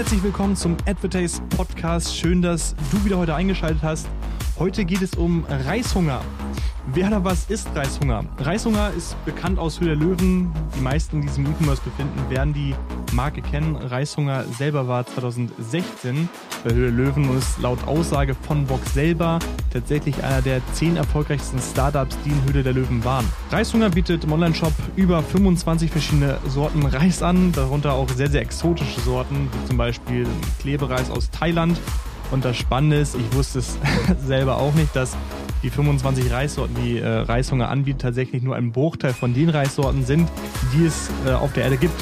herzlich willkommen zum Advertise Podcast. Schön, dass du wieder heute eingeschaltet hast. Heute geht es um Reishunger. Wer oder was ist Reishunger? Reishunger ist bekannt aus Höhle der Löwen. Die meisten, die sich im E-Commerce befinden, werden die Marke kennen. Reishunger selber war 2016 bei Höhle der Löwen und ist laut Aussage von Box selber tatsächlich einer der zehn erfolgreichsten Startups, die in Höhle der Löwen waren. Reishunger bietet im Online-Shop über 25 verschiedene Sorten Reis an, darunter auch sehr, sehr exotische Sorten, wie zum Beispiel Klebereis aus Thailand und das Spannende ist, ich wusste es selber auch nicht, dass die 25 Reissorten, die äh, Reishunger anbietet, tatsächlich nur ein Bruchteil von den Reissorten sind, die es äh, auf der Erde gibt.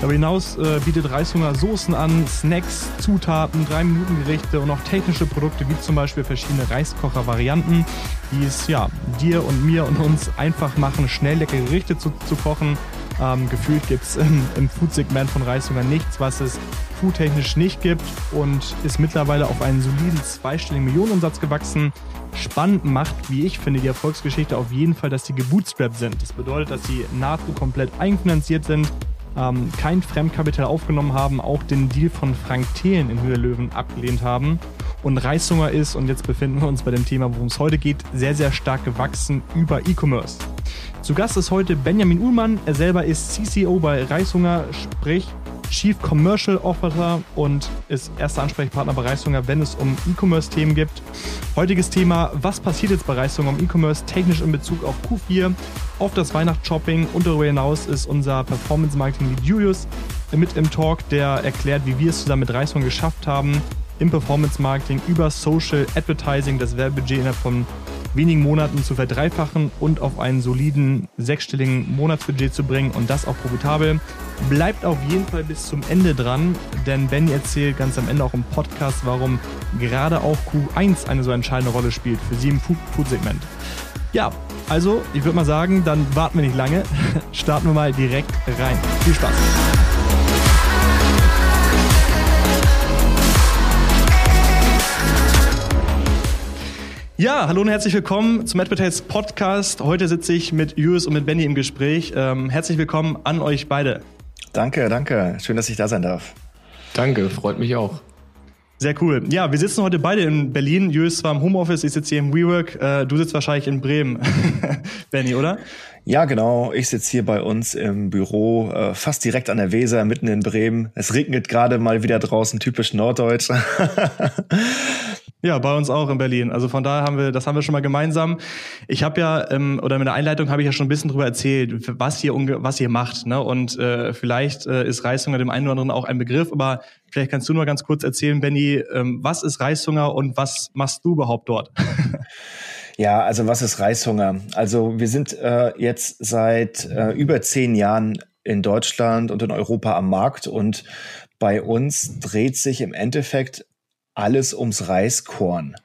Darüber hinaus äh, bietet Reishunger Soßen an, Snacks, Zutaten, 3-Minuten-Gerichte und auch technische Produkte wie zum Beispiel verschiedene Reiskocher-Varianten, die es ja dir und mir und uns einfach machen, schnell leckere Gerichte zu, zu kochen. Ähm, gefühlt gibt es im, im Food-Segment von Reishunger nichts, was es foodtechnisch nicht gibt und ist mittlerweile auf einen soliden zweistelligen Millionenumsatz gewachsen. Spannend macht, wie ich finde, die Erfolgsgeschichte auf jeden Fall, dass sie gebootstrapped sind. Das bedeutet, dass sie nahezu komplett eigenfinanziert sind, ähm, kein Fremdkapital aufgenommen haben, auch den Deal von Frank Thelen in Höhe Löwen abgelehnt haben und Reißhunger ist, und jetzt befinden wir uns bei dem Thema, worum es heute geht, sehr, sehr stark gewachsen über E-Commerce. Zu Gast ist heute Benjamin Uhlmann. Er selber ist CCO bei Reißhunger, sprich Chief Commercial Officer und ist erster Ansprechpartner bei Reishunger, wenn es um E-Commerce-Themen gibt. Heutiges Thema, was passiert jetzt bei Reishunger um E-Commerce technisch in Bezug auf Q4, auf das Weihnachtsshopping und darüber hinaus ist unser Performance-Marketing-Lead Julius mit im Talk, der erklärt, wie wir es zusammen mit Reishunger geschafft haben, im Performance-Marketing über Social Advertising das Werbebudget innerhalb von wenigen Monaten zu verdreifachen und auf einen soliden sechsstelligen Monatsbudget zu bringen und das auch profitabel. Bleibt auf jeden Fall bis zum Ende dran, denn Benny erzählt ganz am Ende auch im Podcast, warum gerade auch Q1 eine so entscheidende Rolle spielt für sie im Food-Segment. Ja, also ich würde mal sagen, dann warten wir nicht lange, starten wir mal direkt rein. Viel Spaß! Ja, hallo und herzlich willkommen zum Advertise Podcast. Heute sitze ich mit Julius und mit Benny im Gespräch. Ähm, herzlich willkommen an euch beide. Danke, danke. Schön, dass ich da sein darf. Danke, freut mich auch. Sehr cool. Ja, wir sitzen heute beide in Berlin. Julius war im Homeoffice, ich sitze hier im WeWork. Äh, du sitzt wahrscheinlich in Bremen, Benny, oder? Ja, genau. Ich sitze hier bei uns im Büro, äh, fast direkt an der Weser, mitten in Bremen. Es regnet gerade mal wieder draußen, typisch norddeutsch. Ja, bei uns auch in Berlin. Also von daher haben wir, das haben wir schon mal gemeinsam. Ich habe ja, ähm, oder mit der Einleitung habe ich ja schon ein bisschen drüber erzählt, was ihr, was ihr macht. Ne? Und äh, vielleicht äh, ist Reishunger dem einen oder anderen auch ein Begriff, aber vielleicht kannst du nur ganz kurz erzählen, Benny, ähm, was ist Reishunger und was machst du überhaupt dort? Ja, also was ist Reishunger? Also wir sind äh, jetzt seit äh, über zehn Jahren in Deutschland und in Europa am Markt und bei uns dreht sich im Endeffekt alles ums Reiskorn.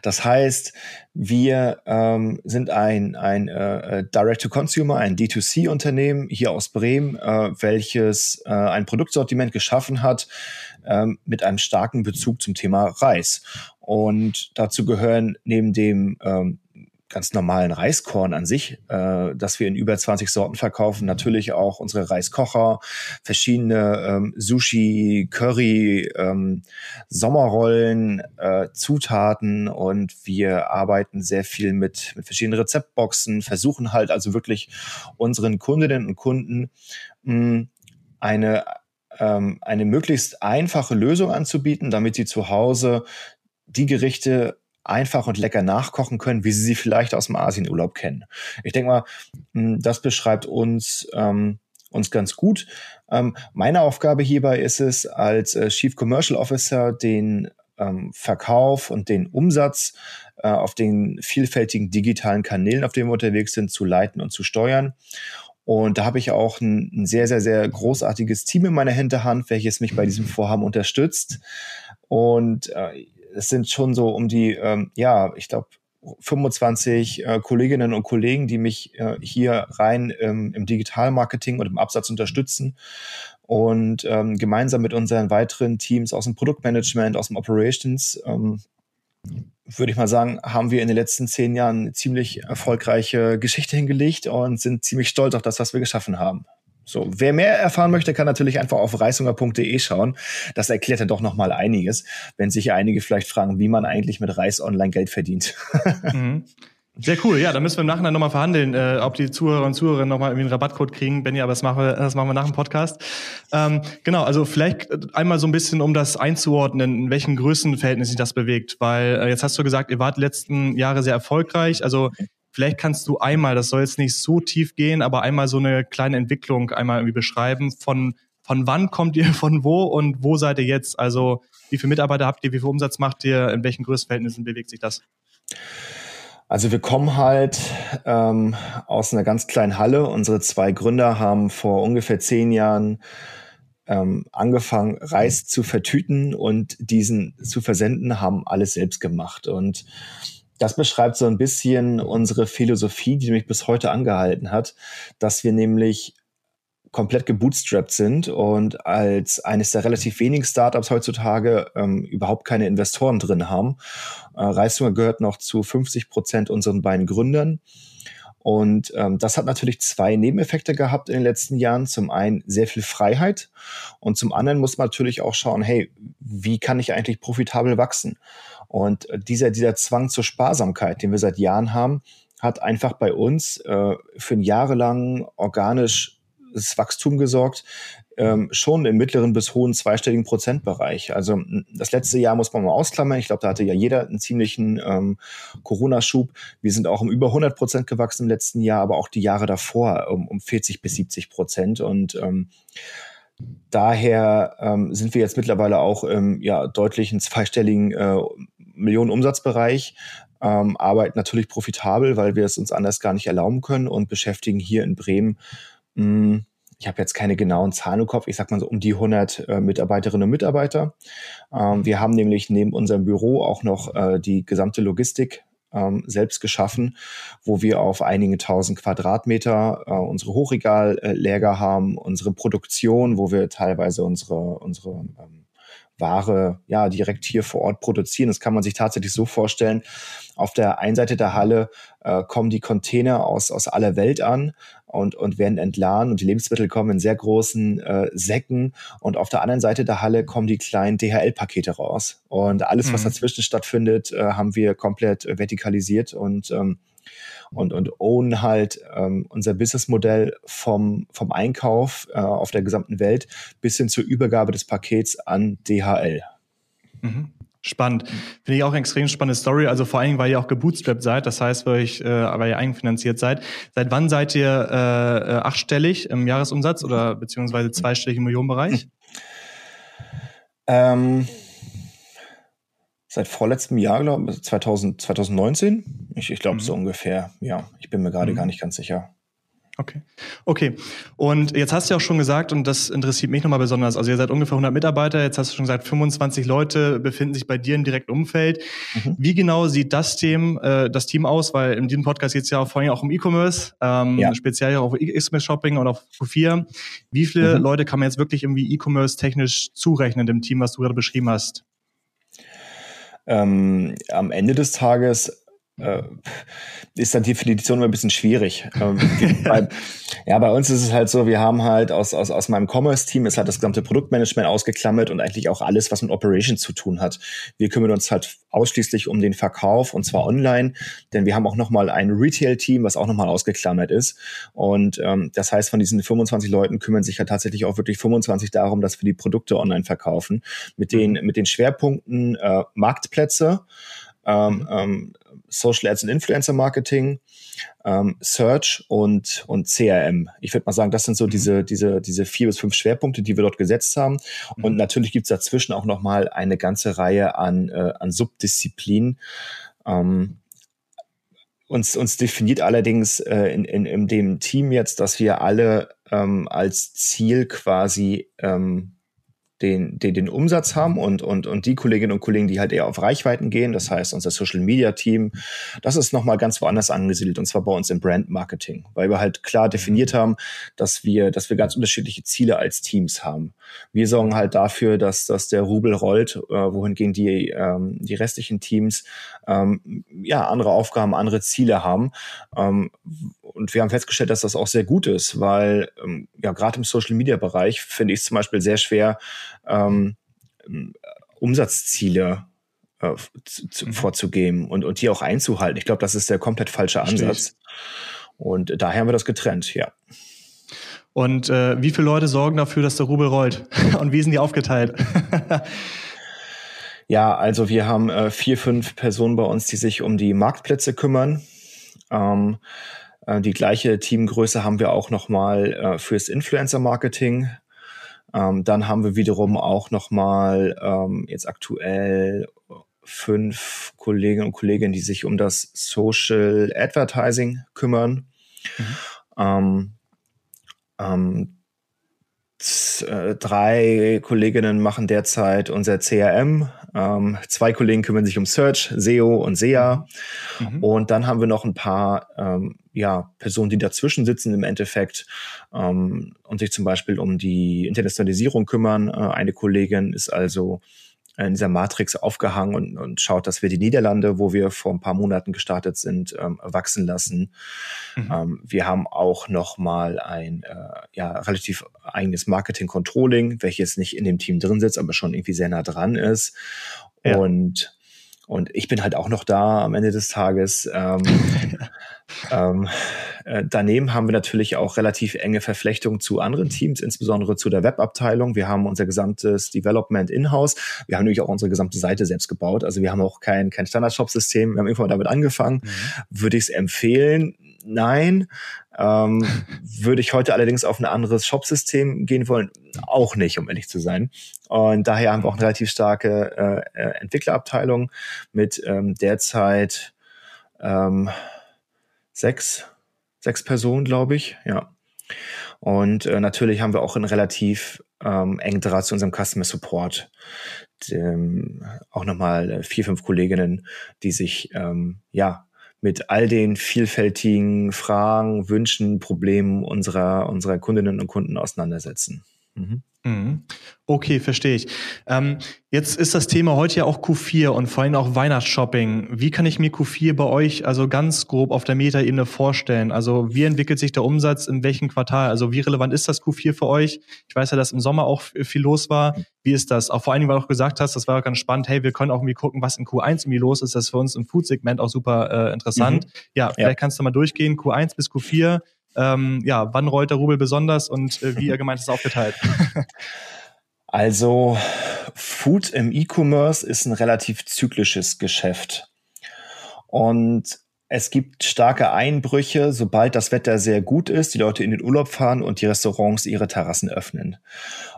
Das heißt, wir ähm, sind ein, ein äh, äh Direct-to-Consumer, ein D2C-Unternehmen hier aus Bremen, äh, welches äh, ein Produktsortiment geschaffen hat äh, mit einem starken Bezug zum Thema Reis. Und dazu gehören neben dem ähm, ganz normalen Reiskorn an sich, äh, das wir in über 20 Sorten verkaufen. Natürlich auch unsere Reiskocher, verschiedene ähm, Sushi, Curry, ähm, Sommerrollen, äh, Zutaten und wir arbeiten sehr viel mit, mit verschiedenen Rezeptboxen, versuchen halt also wirklich unseren Kundinnen und Kunden mh, hm, eine ähm, eine möglichst einfache Lösung anzubieten, damit sie zu Hause die Gerichte einfach und lecker nachkochen können, wie sie sie vielleicht aus dem Asienurlaub kennen. Ich denke mal, hm, das beschreibt uns ähm, uns ganz gut. Ähm, meine Aufgabe hierbei ist es, als äh, Chief Commercial Officer den ähm, Verkauf und den Umsatz äh, auf den vielfältigen digitalen Kanälen, auf denen wir unterwegs sind, zu leiten und zu steuern. Und da habe ich auch ein, ein, sehr, sehr, sehr großartiges Team in meiner Hinterhand, welches mich bei diesem Vorhaben unterstützt. Und äh, es sind schon so um die, ähm, ja, ich glaube, 25 äh, Kolleginnen und Kollegen, die mich äh, hier rein ähm, im Digitalmarketing und im Absatz unterstützen. Und ähm, gemeinsam mit unseren weiteren Teams aus dem Produktmanagement, aus dem Operations, ähm, würde ich mal sagen, haben wir in den letzten zehn Jahren eine ziemlich erfolgreiche Geschichte hingelegt und sind ziemlich stolz auf das, was wir geschaffen haben. So, wer mehr erfahren möchte, kann natürlich einfach auf reishunger.de schauen. Das erklärt ja doch noch mal einiges, wenn sich einige vielleicht fragen, wie man eigentlich mit Reis online Geld verdient. Mhm. Sehr cool, ja, da müssen wir im Nachhinein nochmal verhandeln, äh, ob die Zuhörer und Zuhörerinnen nochmal irgendwie einen Rabattcode kriegen. Benny, aber das machen wir, das machen wir nach dem Podcast. Ähm, genau, also vielleicht einmal so ein bisschen, um das einzuordnen, in welchen Größenverhältnis sich das bewegt. Weil äh, jetzt hast du gesagt, ihr wart letzten Jahre sehr erfolgreich. Also vielleicht kannst du einmal, das soll jetzt nicht so tief gehen, aber einmal so eine kleine Entwicklung einmal irgendwie beschreiben. Von, von wann kommt ihr, von wo und wo seid ihr jetzt? Also wie viele Mitarbeiter habt ihr, wie viel Umsatz macht ihr, in welchen Größenverhältnissen bewegt sich das? Also wir kommen halt ähm, aus einer ganz kleinen Halle. Unsere zwei Gründer haben vor ungefähr zehn Jahren ähm, angefangen, Reis zu vertüten und diesen zu versenden, haben alles selbst gemacht. Und das beschreibt so ein bisschen unsere Philosophie, die mich bis heute angehalten hat, dass wir nämlich komplett gebootstrapped sind und als eines der relativ wenigen Startups heutzutage ähm, überhaupt keine Investoren drin haben. Äh, Reishunger gehört noch zu 50 Prozent unseren beiden Gründern. Und ähm, das hat natürlich zwei Nebeneffekte gehabt in den letzten Jahren. Zum einen sehr viel Freiheit und zum anderen muss man natürlich auch schauen, hey, wie kann ich eigentlich profitabel wachsen? Und dieser, dieser Zwang zur Sparsamkeit, den wir seit Jahren haben, hat einfach bei uns äh, für ein jahrelang organisch Wachstum gesorgt, ähm, schon im mittleren bis hohen zweistelligen Prozentbereich. Also das letzte Jahr muss man mal ausklammern. Ich glaube, da hatte ja jeder einen ziemlichen ähm, Corona-Schub. Wir sind auch um über 100 Prozent gewachsen im letzten Jahr, aber auch die Jahre davor um, um 40 bis 70 Prozent. Und ähm, daher ähm, sind wir jetzt mittlerweile auch im ja, deutlichen zweistelligen äh, Millionen Umsatzbereich. Ähm, arbeiten natürlich profitabel, weil wir es uns anders gar nicht erlauben können und beschäftigen hier in Bremen hm, ich habe jetzt keine genauen Zahlen im Kopf, ich sag mal so um die 100 äh, Mitarbeiterinnen und Mitarbeiter. Ähm, wir haben nämlich neben unserem Büro auch noch äh, die gesamte Logistik ähm, selbst geschaffen, wo wir auf einigen tausend Quadratmeter äh, unsere Hochregalläger haben, unsere Produktion, wo wir teilweise unsere, unsere ähm, Ware ja direkt hier vor Ort produzieren. Das kann man sich tatsächlich so vorstellen. Auf der einen Seite der Halle äh, kommen die Container aus, aus aller Welt an und, und werden entladen und die Lebensmittel kommen in sehr großen äh, Säcken und auf der anderen Seite der Halle kommen die kleinen DHL-Pakete raus. Und alles, was mhm. dazwischen stattfindet, äh, haben wir komplett äh, vertikalisiert und ähm, und, und own halt ähm, unser Businessmodell vom, vom Einkauf äh, auf der gesamten Welt bis hin zur Übergabe des Pakets an DHL. Mhm. Spannend. Finde ich auch eine extrem spannende Story. Also vor allem, weil ihr auch gebootstrapped seid, das heißt, weil, ich, äh, weil ihr eigenfinanziert seid. Seit wann seid ihr äh, achtstellig im Jahresumsatz oder beziehungsweise zweistellig im Millionenbereich? Ähm, seit vorletztem Jahr, glaube ich, 2019. Ich, ich glaube mhm. so ungefähr. Ja, ich bin mir gerade mhm. gar nicht ganz sicher. Okay. Okay. Und jetzt hast du ja auch schon gesagt, und das interessiert mich nochmal besonders, also ihr seid ungefähr 100 Mitarbeiter, jetzt hast du schon gesagt, 25 Leute befinden sich bei dir im direkten Umfeld. Mhm. Wie genau sieht das Team, äh, das Team aus? Weil in diesem Podcast geht es ja vor allem auch um E-Commerce, ähm, ja. speziell auch auf E-Commerce-Shopping und auf Q4. Wie viele mhm. Leute kann man jetzt wirklich irgendwie E-Commerce technisch zurechnen dem Team, was du gerade beschrieben hast? Ähm, am Ende des Tages äh, ist dann die Definition immer ein bisschen schwierig. Ähm, bei, ja, bei uns ist es halt so, wir haben halt aus, aus, aus meinem Commerce-Team ist halt das gesamte Produktmanagement ausgeklammert und eigentlich auch alles, was mit Operations zu tun hat. Wir kümmern uns halt ausschließlich um den Verkauf und zwar online, denn wir haben auch nochmal ein Retail-Team, was auch nochmal ausgeklammert ist. Und ähm, das heißt, von diesen 25 Leuten kümmern sich ja halt tatsächlich auch wirklich 25 darum, dass wir die Produkte online verkaufen. Mit den, mit den Schwerpunkten äh, Marktplätze, ähm, mhm. ähm, Social Ads und Influencer Marketing, ähm, Search und, und CRM. Ich würde mal sagen, das sind so mhm. diese, diese, diese vier bis fünf Schwerpunkte, die wir dort gesetzt haben. Mhm. Und natürlich gibt's dazwischen auch nochmal eine ganze Reihe an, äh, an Subdisziplinen. Ähm, uns, uns definiert allerdings äh, in, in, in dem Team jetzt, dass wir alle ähm, als Ziel quasi ähm, den, den, den Umsatz haben und, und, und die Kolleginnen und Kollegen, die halt eher auf Reichweiten gehen. Das heißt, unser Social Media Team, das ist nochmal ganz woanders angesiedelt und zwar bei uns im Brand Marketing, weil wir halt klar definiert haben, dass wir, dass wir ganz unterschiedliche Ziele als Teams haben. Wir sorgen halt dafür, dass, dass der Rubel rollt, äh, wohingegen die, ähm, die restlichen Teams ähm, ja andere Aufgaben, andere Ziele haben. Ähm, und wir haben festgestellt, dass das auch sehr gut ist, weil ähm, ja gerade im Social Media Bereich finde ich es zum Beispiel sehr schwer, ähm, Umsatzziele äh, zu, mhm. vorzugeben und, und die auch einzuhalten. Ich glaube, das ist der komplett falsche Ansatz. Und daher haben wir das getrennt, ja. Und äh, wie viele Leute sorgen dafür, dass der Rubel rollt? Und wie sind die aufgeteilt? ja, also wir haben äh, vier, fünf Personen bei uns, die sich um die Marktplätze kümmern. Ähm, äh, die gleiche Teamgröße haben wir auch nochmal äh, fürs Influencer-Marketing. Ähm, dann haben wir wiederum auch nochmal ähm, jetzt aktuell fünf Kolleginnen und Kollegen, die sich um das Social Advertising kümmern. Mhm. Ähm, ähm, äh, drei Kolleginnen machen derzeit unser CRM. Ähm, zwei Kollegen kümmern sich um Search, SEO und SEA. Mhm. Und dann haben wir noch ein paar ähm, ja, Personen, die dazwischen sitzen im Endeffekt ähm, und sich zum Beispiel um die Internationalisierung kümmern. Äh, eine Kollegin ist also in dieser Matrix aufgehangen und, und schaut, dass wir die Niederlande, wo wir vor ein paar Monaten gestartet sind, ähm, wachsen lassen. Mhm. Ähm, wir haben auch noch mal ein äh, ja, relativ eigenes Marketing-Controlling, welches nicht in dem Team drin sitzt, aber schon irgendwie sehr nah dran ist. Ja. Und und ich bin halt auch noch da am Ende des Tages. Ähm, ähm, äh, daneben haben wir natürlich auch relativ enge Verflechtungen zu anderen Teams, insbesondere zu der Webabteilung. Wir haben unser gesamtes Development in-house. Wir haben nämlich auch unsere gesamte Seite selbst gebaut. Also wir haben auch kein, kein Standard-Shop-System. Wir haben irgendwann damit angefangen. Mhm. Würde ich es empfehlen? Nein. Ähm, würde ich heute allerdings auf ein anderes Shop-System gehen wollen? Auch nicht, um ehrlich zu sein. Und daher haben wir auch eine relativ starke äh, äh Entwicklerabteilung mit ähm, derzeit ähm, sechs, sechs Personen, glaube ich, ja. Und äh, natürlich haben wir auch einen relativ ähm, engen Draht zu unserem Customer Support. Dem, auch nochmal äh, vier, fünf Kolleginnen, die sich ähm, ja mit all den vielfältigen Fragen, Wünschen, Problemen unserer, unserer Kundinnen und Kunden auseinandersetzen. Mhm. Mhm. Okay, verstehe ich. Ähm, jetzt ist das Thema heute ja auch Q4 und vor allem auch Weihnachtsshopping. Wie kann ich mir Q4 bei euch also ganz grob auf der Metaebene vorstellen? Also wie entwickelt sich der Umsatz in welchem Quartal? Also wie relevant ist das Q4 für euch? Ich weiß ja, dass im Sommer auch viel los war. Wie ist das? Auch vor allen Dingen, weil du auch gesagt hast, das war ganz spannend. Hey, wir können auch irgendwie gucken, was in Q1 irgendwie los ist. Das ist für uns im Food-Segment auch super äh, interessant. Mhm. Ja, vielleicht ja. kannst du mal durchgehen. Q1 bis Q4 ähm, ja, wann rollt der Rubel besonders und äh, wie ihr gemeint ist aufgeteilt? Also Food im E-Commerce ist ein relativ zyklisches Geschäft. Und es gibt starke Einbrüche, sobald das Wetter sehr gut ist, die Leute in den Urlaub fahren und die Restaurants ihre Terrassen öffnen.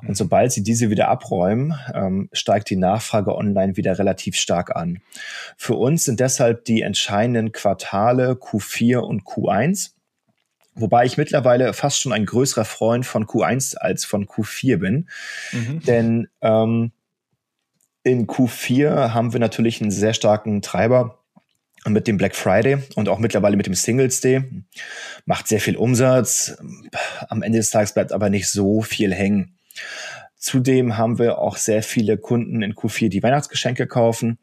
Und mhm. sobald sie diese wieder abräumen, ähm, steigt die Nachfrage online wieder relativ stark an. Für uns sind deshalb die entscheidenden Quartale Q4 und Q1. Wobei ich mittlerweile fast schon ein größerer Freund von Q1 als von Q4 bin. Mhm. Denn ähm, in Q4 haben wir natürlich einen sehr starken Treiber mit dem Black Friday und auch mittlerweile mit dem Singles Day. Macht sehr viel Umsatz. Am Ende des Tages bleibt aber nicht so viel hängen. Zudem haben wir auch sehr viele Kunden in Q4, die Weihnachtsgeschenke kaufen.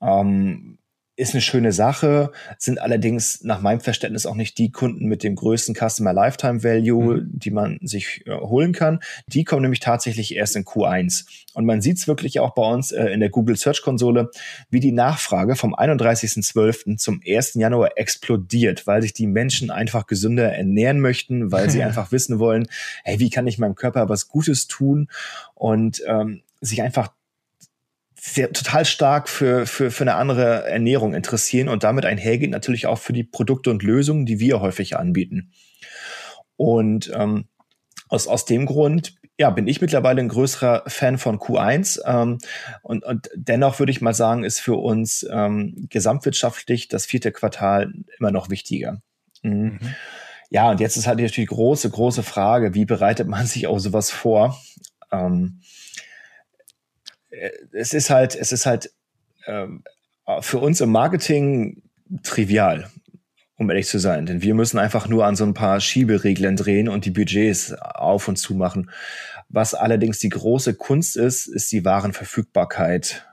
Ähm, ist eine schöne Sache, sind allerdings nach meinem Verständnis auch nicht die Kunden mit dem größten Customer Lifetime Value, mhm. die man sich äh, holen kann. Die kommen nämlich tatsächlich erst in Q1. Und man sieht es wirklich auch bei uns äh, in der Google Search Konsole, wie die Nachfrage vom 31.12. zum 1. Januar explodiert, weil sich die Menschen einfach gesünder ernähren möchten, weil sie einfach wissen wollen, hey, wie kann ich meinem Körper was Gutes tun? Und ähm, sich einfach sehr, total stark für, für, für eine andere Ernährung interessieren und damit einhergeht natürlich auch für die Produkte und Lösungen, die wir häufig anbieten. Und ähm, aus, aus dem Grund ja, bin ich mittlerweile ein größerer Fan von Q1. Ähm, und, und dennoch würde ich mal sagen, ist für uns ähm, gesamtwirtschaftlich das vierte Quartal immer noch wichtiger. Mhm. Mhm. Ja, und jetzt ist halt natürlich die große, große Frage, wie bereitet man sich auch sowas vor? Ähm, äh, es ist halt, es ist halt ähm, für uns im Marketing trivial, um ehrlich zu sein. Denn wir müssen einfach nur an so ein paar Schieberegeln drehen und die Budgets auf und zu machen. Was allerdings die große Kunst ist, ist die Warenverfügbarkeit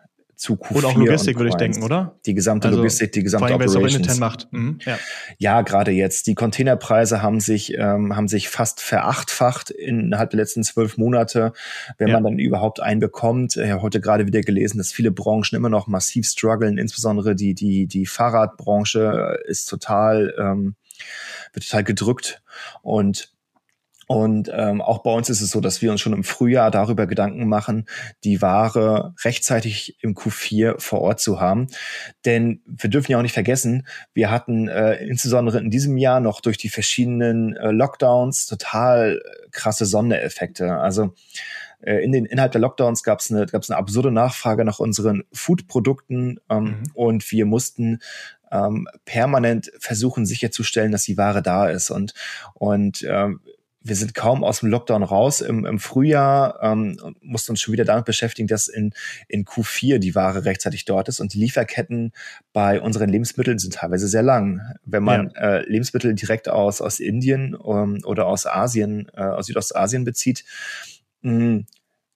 zu Q4 Und auch Logistik, würde ich denken, oder? Die gesamte also, Logistik, die gesamte vor allem, Operations. Auch macht. Mhm, ja, ja gerade jetzt. Die Containerpreise haben sich, ähm, haben sich fast verachtfacht innerhalb der letzten zwölf Monate, wenn ja. man dann überhaupt einen bekommt. Ich habe heute gerade wieder gelesen, dass viele Branchen immer noch massiv strugglen, insbesondere die, die, die Fahrradbranche ist total, ähm, wird total gedrückt. Und und ähm, auch bei uns ist es so, dass wir uns schon im Frühjahr darüber Gedanken machen, die Ware rechtzeitig im Q4 vor Ort zu haben. Denn wir dürfen ja auch nicht vergessen, wir hatten äh, insbesondere in diesem Jahr noch durch die verschiedenen äh, Lockdowns total äh, krasse Sondereffekte. Also äh, in den innerhalb der Lockdowns gab es eine, gab's eine absurde Nachfrage nach unseren Food-Produkten ähm, mhm. und wir mussten ähm, permanent versuchen sicherzustellen, dass die Ware da ist und und ähm, wir sind kaum aus dem Lockdown raus im, im Frühjahr ähm, und mussten uns schon wieder damit beschäftigen, dass in, in Q4 die Ware rechtzeitig dort ist und die Lieferketten bei unseren Lebensmitteln sind teilweise sehr lang. Wenn man ja. äh, Lebensmittel direkt aus, aus Indien ähm, oder aus Asien, äh, aus Südostasien bezieht,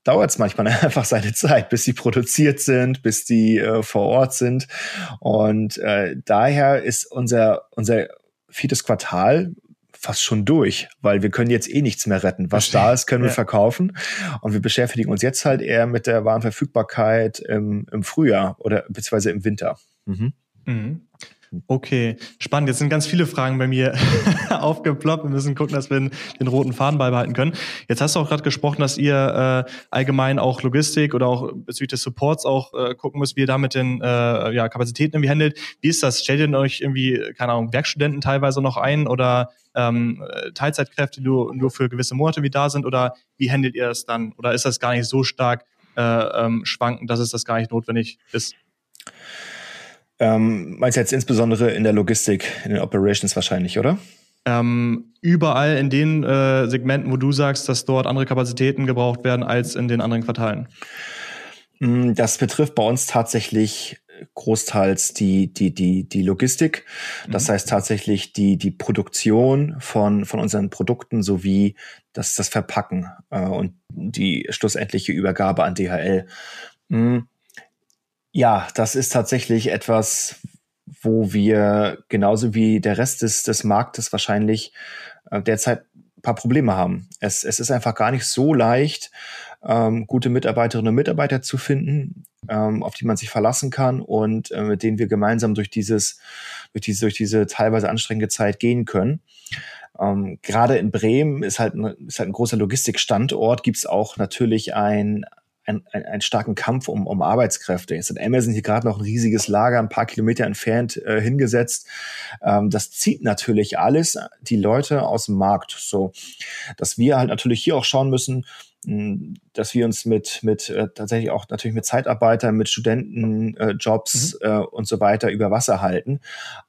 dauert es manchmal einfach seine Zeit, bis sie produziert sind, bis die äh, vor Ort sind. Und äh, daher ist unser, unser viertes Quartal fast schon durch, weil wir können jetzt eh nichts mehr retten. Was Verstehe. da ist, können wir ja. verkaufen. Und wir beschäftigen uns jetzt halt eher mit der Warenverfügbarkeit im, im Frühjahr oder beziehungsweise im Winter. Mhm. Mhm. Okay, spannend. Jetzt sind ganz viele Fragen bei mir aufgeploppt. Wir müssen gucken, dass wir den, roten Faden beibehalten können. Jetzt hast du auch gerade gesprochen, dass ihr äh, allgemein auch Logistik oder auch bezüglich des Supports auch äh, gucken müsst, wie ihr da mit den äh, ja, Kapazitäten irgendwie handelt. Wie ist das? Stellt ihr euch irgendwie, keine Ahnung, Werkstudenten teilweise noch ein oder ähm, Teilzeitkräfte, die nur, nur für gewisse Monate wie da sind? Oder wie handelt ihr das dann? Oder ist das gar nicht so stark äh, ähm, schwankend, dass es das gar nicht notwendig ist? Ähm, meinst du jetzt insbesondere in der Logistik, in den Operations wahrscheinlich, oder? Ähm, überall in den äh, Segmenten, wo du sagst, dass dort andere Kapazitäten gebraucht werden als in den anderen Quartalen. Mm, das betrifft bei uns tatsächlich großteils die, die, die, die Logistik. Das mhm. heißt tatsächlich die, die Produktion von, von unseren Produkten sowie das, das Verpacken äh, und die schlussendliche Übergabe an DHL. Mhm. Ja, das ist tatsächlich etwas, wo wir genauso wie der Rest des, des Marktes wahrscheinlich äh, derzeit ein paar Probleme haben. Es, es ist einfach gar nicht so leicht, ähm, gute Mitarbeiterinnen und Mitarbeiter zu finden, ähm, auf die man sich verlassen kann und äh, mit denen wir gemeinsam durch dieses, durch diese, durch diese teilweise anstrengende Zeit gehen können. Ähm, Gerade in Bremen ist halt, ein, ist halt ein großer Logistikstandort, gibt es auch natürlich ein, ein, ein, einen starken Kampf um, um Arbeitskräfte. Jetzt hat Amazon hier gerade noch ein riesiges Lager ein paar Kilometer entfernt äh, hingesetzt. Ähm, das zieht natürlich alles die Leute aus dem Markt. So, dass wir halt natürlich hier auch schauen müssen, hm, dass wir uns mit mit äh, tatsächlich auch natürlich mit Zeitarbeitern, mit Studentenjobs äh, mhm. äh, und so weiter über Wasser halten.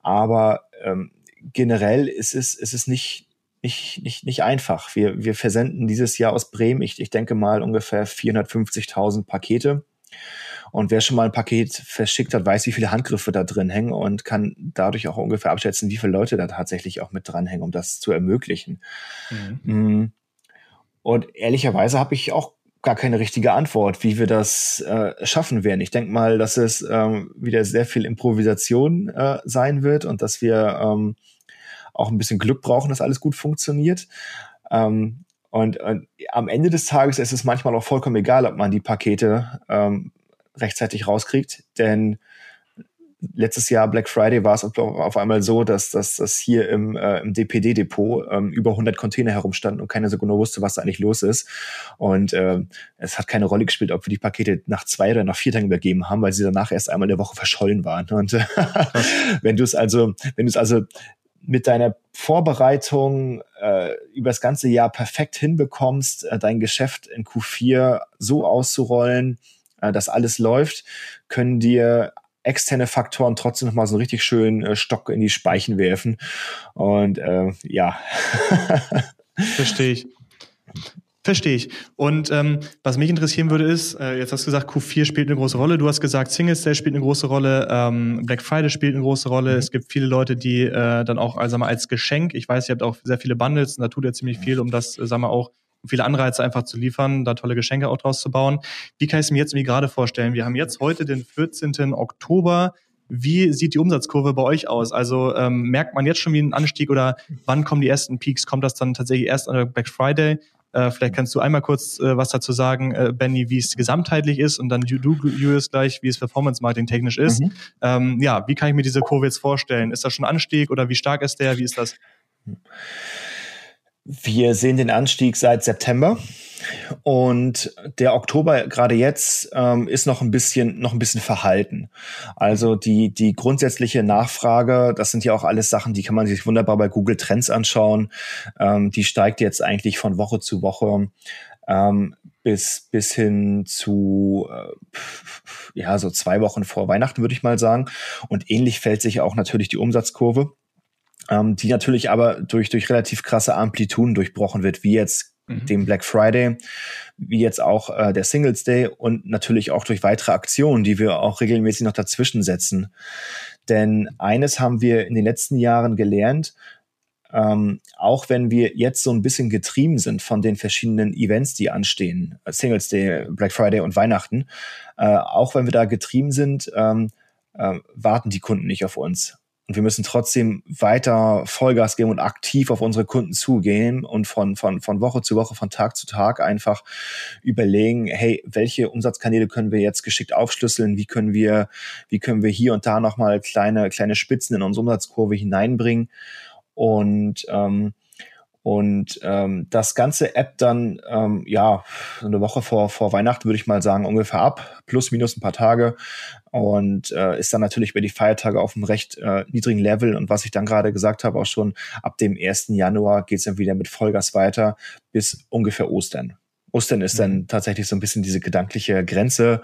Aber ähm, generell ist es ist es nicht nicht, nicht, nicht einfach. Wir, wir versenden dieses Jahr aus Bremen, ich, ich denke mal, ungefähr 450.000 Pakete. Und wer schon mal ein Paket verschickt hat, weiß, wie viele Handgriffe da drin hängen und kann dadurch auch ungefähr abschätzen, wie viele Leute da tatsächlich auch mit dranhängen, um das zu ermöglichen. Mhm. Mm. Und ehrlicherweise habe ich auch gar keine richtige Antwort, wie wir das äh, schaffen werden. Ich denke mal, dass es ähm, wieder sehr viel Improvisation äh, sein wird und dass wir ähm, auch ein bisschen Glück brauchen, dass alles gut funktioniert. Ähm, und, und, am Ende des Tages ist es manchmal auch vollkommen egal, ob man die Pakete ähm, rechtzeitig rauskriegt, denn letztes Jahr Black Friday war es auf einmal so, dass, dass, dass hier im, äh, im DPD-Depot ähm, über 100 Container herumstanden und keiner so genau wusste, was da eigentlich los ist. Und äh, es hat keine Rolle gespielt, ob wir die Pakete nach zwei oder nach vier Tagen übergeben haben, weil sie danach erst einmal in der Woche verschollen waren. Und äh, wenn du es also, wenn du es also mit deiner Vorbereitung äh, über das ganze Jahr perfekt hinbekommst, äh, dein Geschäft in Q4 so auszurollen, äh, dass alles läuft, können dir externe Faktoren trotzdem nochmal so einen richtig schönen äh, Stock in die Speichen werfen. Und äh, ja. Verstehe ich. Verstehe ich. Und ähm, was mich interessieren würde ist, äh, jetzt hast du gesagt, Q4 spielt eine große Rolle. Du hast gesagt, Singles Day spielt eine große Rolle, ähm, Black Friday spielt eine große Rolle. Mhm. Es gibt viele Leute, die äh, dann auch, also mal als Geschenk, ich weiß, ihr habt auch sehr viele Bundles und da tut ihr ziemlich viel, um das, äh, sagen wir auch, viele Anreize einfach zu liefern, da tolle Geschenke auch draus zu bauen. Wie kann ich es mir jetzt wie gerade vorstellen? Wir haben jetzt heute den 14. Oktober. Wie sieht die Umsatzkurve bei euch aus? Also ähm, merkt man jetzt schon wie einen Anstieg oder wann kommen die ersten Peaks? Kommt das dann tatsächlich erst an der Black Friday? Äh, vielleicht kannst du einmal kurz äh, was dazu sagen, äh, Benny, wie es gesamtheitlich ist und dann du, du Julius, gleich, wie es Performance-Marketing technisch ist. Mhm. Ähm, ja, wie kann ich mir diese Kurve jetzt vorstellen? Ist das schon ein Anstieg oder wie stark ist der? Wie ist das? Wir sehen den Anstieg seit September. Und der Oktober gerade jetzt ähm, ist noch ein bisschen noch ein bisschen verhalten. Also die die grundsätzliche Nachfrage, das sind ja auch alles Sachen, die kann man sich wunderbar bei Google Trends anschauen. Ähm, die steigt jetzt eigentlich von Woche zu Woche ähm, bis bis hin zu äh, ja so zwei Wochen vor Weihnachten würde ich mal sagen. Und ähnlich fällt sich auch natürlich die Umsatzkurve ähm, die natürlich aber durch, durch relativ krasse Amplituden durchbrochen wird, wie jetzt mhm. dem Black Friday, wie jetzt auch äh, der Singles Day und natürlich auch durch weitere Aktionen, die wir auch regelmäßig noch dazwischen setzen. Denn eines haben wir in den letzten Jahren gelernt, ähm, auch wenn wir jetzt so ein bisschen getrieben sind von den verschiedenen Events, die anstehen, Singles Day, Black Friday und Weihnachten, äh, auch wenn wir da getrieben sind, ähm, äh, warten die Kunden nicht auf uns. Und wir müssen trotzdem weiter Vollgas geben und aktiv auf unsere Kunden zugehen und von, von, von Woche zu Woche, von Tag zu Tag einfach überlegen, hey, welche Umsatzkanäle können wir jetzt geschickt aufschlüsseln? Wie können wir, wie können wir hier und da nochmal kleine, kleine Spitzen in unsere Umsatzkurve hineinbringen? Und ähm, und ähm, das ganze App dann, ähm, ja, eine Woche vor, vor Weihnachten würde ich mal sagen, ungefähr ab, plus minus ein paar Tage. Und äh, ist dann natürlich über die Feiertage auf einem recht äh, niedrigen Level. Und was ich dann gerade gesagt habe, auch schon ab dem 1. Januar geht's dann wieder mit Vollgas weiter bis ungefähr Ostern. Ostern ist dann mhm. tatsächlich so ein bisschen diese gedankliche Grenze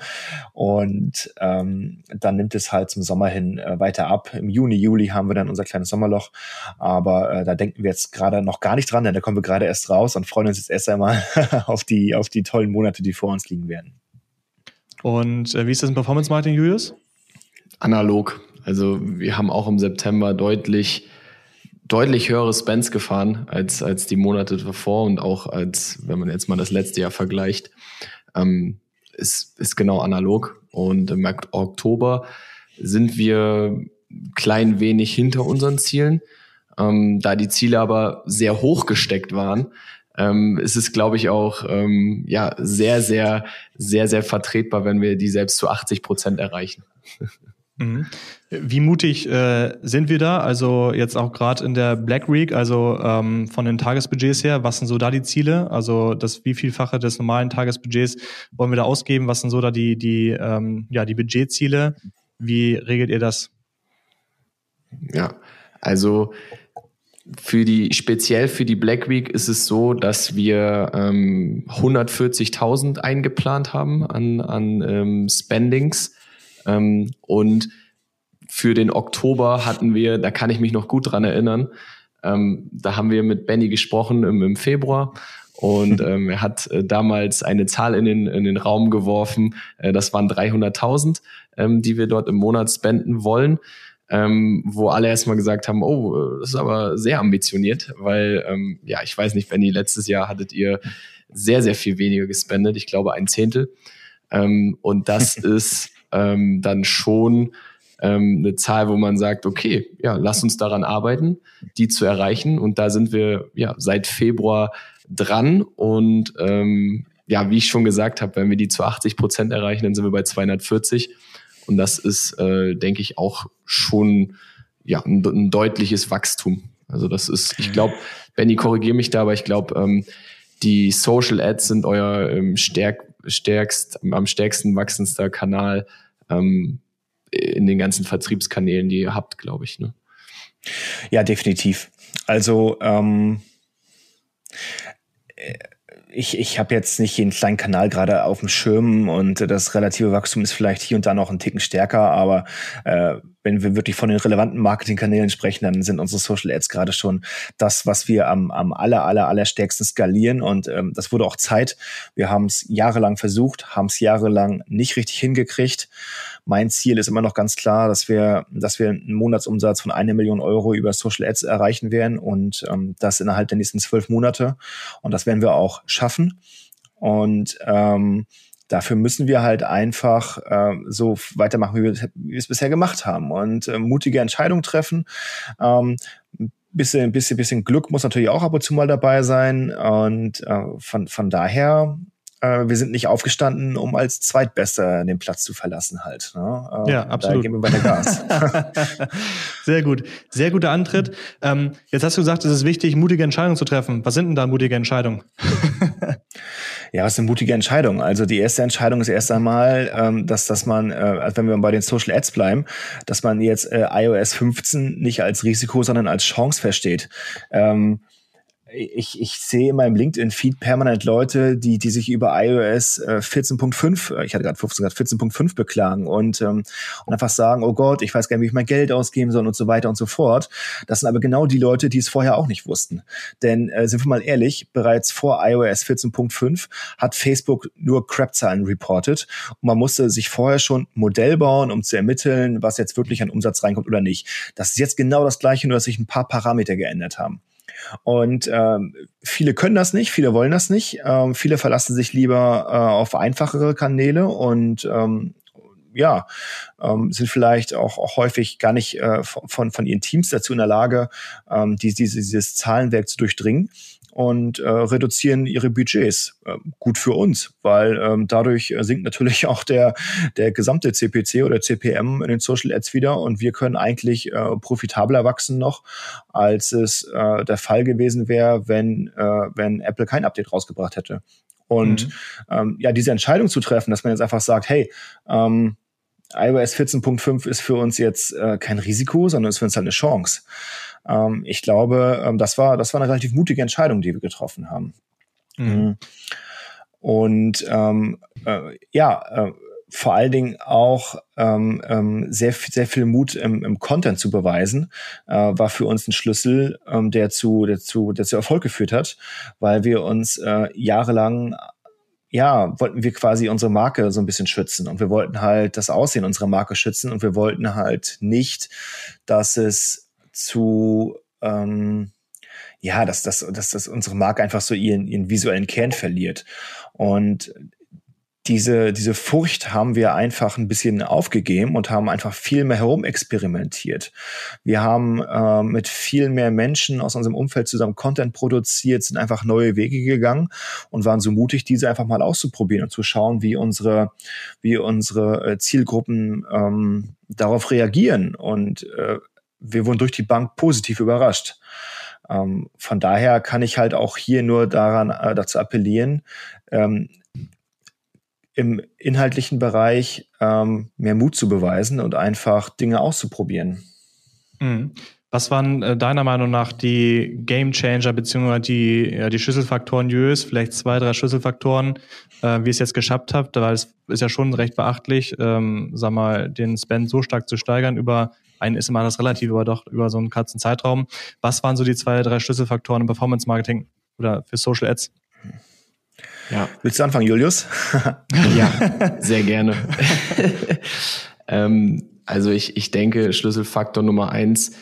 und ähm, dann nimmt es halt zum Sommer hin äh, weiter ab. Im Juni, Juli haben wir dann unser kleines Sommerloch, aber äh, da denken wir jetzt gerade noch gar nicht dran, denn da kommen wir gerade erst raus und freuen uns jetzt erst einmal auf die auf die tollen Monate, die vor uns liegen werden. Und äh, wie ist das im Performance Marketing, Julius? Analog. Also wir haben auch im September deutlich deutlich höhere Spends gefahren als, als die Monate davor und auch als, wenn man jetzt mal das letzte Jahr vergleicht, ähm, ist, ist genau analog. Und im Oktober sind wir klein wenig hinter unseren Zielen. Ähm, da die Ziele aber sehr hoch gesteckt waren, ähm, ist es, glaube ich, auch ähm, ja, sehr, sehr, sehr, sehr vertretbar, wenn wir die selbst zu 80 Prozent erreichen. Mhm. Wie mutig äh, sind wir da? Also jetzt auch gerade in der Black Week, also ähm, von den Tagesbudgets her, was sind so da die Ziele? Also das wie vielfache des normalen Tagesbudgets wollen wir da ausgeben? Was sind so da die die ähm, ja die Budgetziele? Wie regelt ihr das? Ja, also für die speziell für die Black Week ist es so, dass wir ähm, 140.000 eingeplant haben an an ähm, Spendings ähm, und für den Oktober hatten wir, da kann ich mich noch gut dran erinnern, ähm, da haben wir mit Benny gesprochen im, im Februar und ähm, er hat äh, damals eine Zahl in den, in den Raum geworfen, äh, das waren 300.000, ähm, die wir dort im Monat spenden wollen. Ähm, wo alle erstmal gesagt haben, oh, das ist aber sehr ambitioniert, weil, ähm, ja, ich weiß nicht, Benny, letztes Jahr hattet ihr sehr, sehr viel weniger gespendet, ich glaube ein Zehntel. Ähm, und das ist ähm, dann schon ähm, eine Zahl, wo man sagt, okay, ja, lass uns daran arbeiten, die zu erreichen. Und da sind wir ja seit Februar dran. Und ähm, ja, wie ich schon gesagt habe, wenn wir die zu 80 Prozent erreichen, dann sind wir bei 240. Und das ist, äh, denke ich, auch schon ja, ein, ein deutliches Wachstum. Also das ist, ich glaube, Benny, korrigiere mich da, aber ich glaube, ähm, die Social Ads sind euer ähm, stärk, stärkst, am stärksten wachsendster Kanal ähm, in den ganzen Vertriebskanälen, die ihr habt, glaube ich. Ne? Ja, definitiv. Also ähm, ich, ich habe jetzt nicht jeden kleinen Kanal gerade auf dem Schirm und das relative Wachstum ist vielleicht hier und da noch ein Ticken stärker, aber äh, wenn wir wirklich von den relevanten Marketingkanälen sprechen, dann sind unsere Social Ads gerade schon das, was wir am, am aller, aller, aller stärksten skalieren. Und ähm, das wurde auch Zeit. Wir haben es jahrelang versucht, haben es jahrelang nicht richtig hingekriegt. Mein Ziel ist immer noch ganz klar, dass wir, dass wir einen Monatsumsatz von einer Million Euro über Social Ads erreichen werden und ähm, das innerhalb der nächsten zwölf Monate. Und das werden wir auch schaffen. Und ähm, dafür müssen wir halt einfach äh, so weitermachen, wie wir, es bisher gemacht haben und äh, mutige Entscheidungen treffen. Ähm, bisschen, bisschen, bisschen Glück muss natürlich auch ab und zu mal dabei sein und äh, von, von daher äh, wir sind nicht aufgestanden, um als Zweitbester den Platz zu verlassen halt. Ne? Äh, ja, absolut. Da gehen wir weiter Gas. Sehr gut. Sehr guter Antritt. Ähm, jetzt hast du gesagt, es ist wichtig, mutige Entscheidungen zu treffen. Was sind denn da mutige Entscheidungen? ja, was eine mutige Entscheidung? Also die erste Entscheidung ist erst einmal, ähm, dass, dass man, äh, also wenn wir bei den Social Ads bleiben, dass man jetzt äh, iOS 15 nicht als Risiko, sondern als Chance versteht. Ähm, ich, ich sehe in meinem LinkedIn-Feed permanent Leute, die, die sich über iOS äh, 14.5, äh, ich hatte gerade 15 14.5 beklagen und, ähm, und einfach sagen, oh Gott, ich weiß gar nicht, wie ich mein Geld ausgeben soll und so weiter und so fort. Das sind aber genau die Leute, die es vorher auch nicht wussten. Denn äh, sind wir mal ehrlich, bereits vor iOS 14.5 hat Facebook nur Crap-Zahlen reported und man musste sich vorher schon Modell bauen, um zu ermitteln, was jetzt wirklich an Umsatz reinkommt oder nicht. Das ist jetzt genau das gleiche, nur dass sich ein paar Parameter geändert haben. Und ähm, viele können das nicht, viele wollen das nicht. Ähm, viele verlassen sich lieber äh, auf einfachere Kanäle und ähm, ja, ähm, sind vielleicht auch, auch häufig gar nicht äh, von, von ihren Teams dazu in der Lage, ähm, die, dieses, dieses Zahlenwerk zu durchdringen und äh, reduzieren ihre Budgets. Äh, gut für uns, weil ähm, dadurch äh, sinkt natürlich auch der, der gesamte CPC oder CPM in den Social Ads wieder und wir können eigentlich äh, profitabler wachsen noch, als es äh, der Fall gewesen wäre, wenn, äh, wenn Apple kein Update rausgebracht hätte. Und mhm. ähm, ja, diese Entscheidung zu treffen, dass man jetzt einfach sagt, hey, ähm, iOS 14.5 ist für uns jetzt äh, kein Risiko, sondern ist für uns halt eine Chance. Ähm, ich glaube, ähm, das war, das war eine relativ mutige Entscheidung, die wir getroffen haben. Mhm. mhm. Und ähm, äh, ja, äh, vor allen Dingen auch ähm, ähm, sehr, sehr viel Mut im, im Content zu beweisen, äh, war für uns ein Schlüssel, ähm, der, zu, der, zu, der zu Erfolg geführt hat, weil wir uns äh, jahrelang ja, wollten wir quasi unsere Marke so ein bisschen schützen und wir wollten halt das Aussehen unserer Marke schützen und wir wollten halt nicht, dass es zu ähm, ja, dass, dass, dass, dass unsere Marke einfach so ihren, ihren visuellen Kern verliert. Und diese, diese Furcht haben wir einfach ein bisschen aufgegeben und haben einfach viel mehr herumexperimentiert. Wir haben äh, mit viel mehr Menschen aus unserem Umfeld zusammen Content produziert, sind einfach neue Wege gegangen und waren so mutig, diese einfach mal auszuprobieren und zu schauen, wie unsere, wie unsere äh, Zielgruppen ähm, darauf reagieren. Und äh, wir wurden durch die Bank positiv überrascht. Ähm, von daher kann ich halt auch hier nur daran äh, dazu appellieren, ähm, im inhaltlichen Bereich ähm, mehr Mut zu beweisen und einfach Dinge auszuprobieren. Mhm. Was waren äh, deiner Meinung nach die Game Changer beziehungsweise die, ja, die Schlüsselfaktoren Jös, vielleicht zwei, drei Schlüsselfaktoren, äh, wie es jetzt geschafft habt, weil es ist ja schon recht beachtlich, ähm, sag mal, den Spend so stark zu steigern über ein ist immer das relativ, aber doch über so einen kurzen Zeitraum. Was waren so die zwei, drei Schlüsselfaktoren im Performance Marketing oder für Social Ads? Ja. Willst du anfangen, Julius? ja, sehr gerne. ähm, also ich, ich denke, Schlüsselfaktor Nummer eins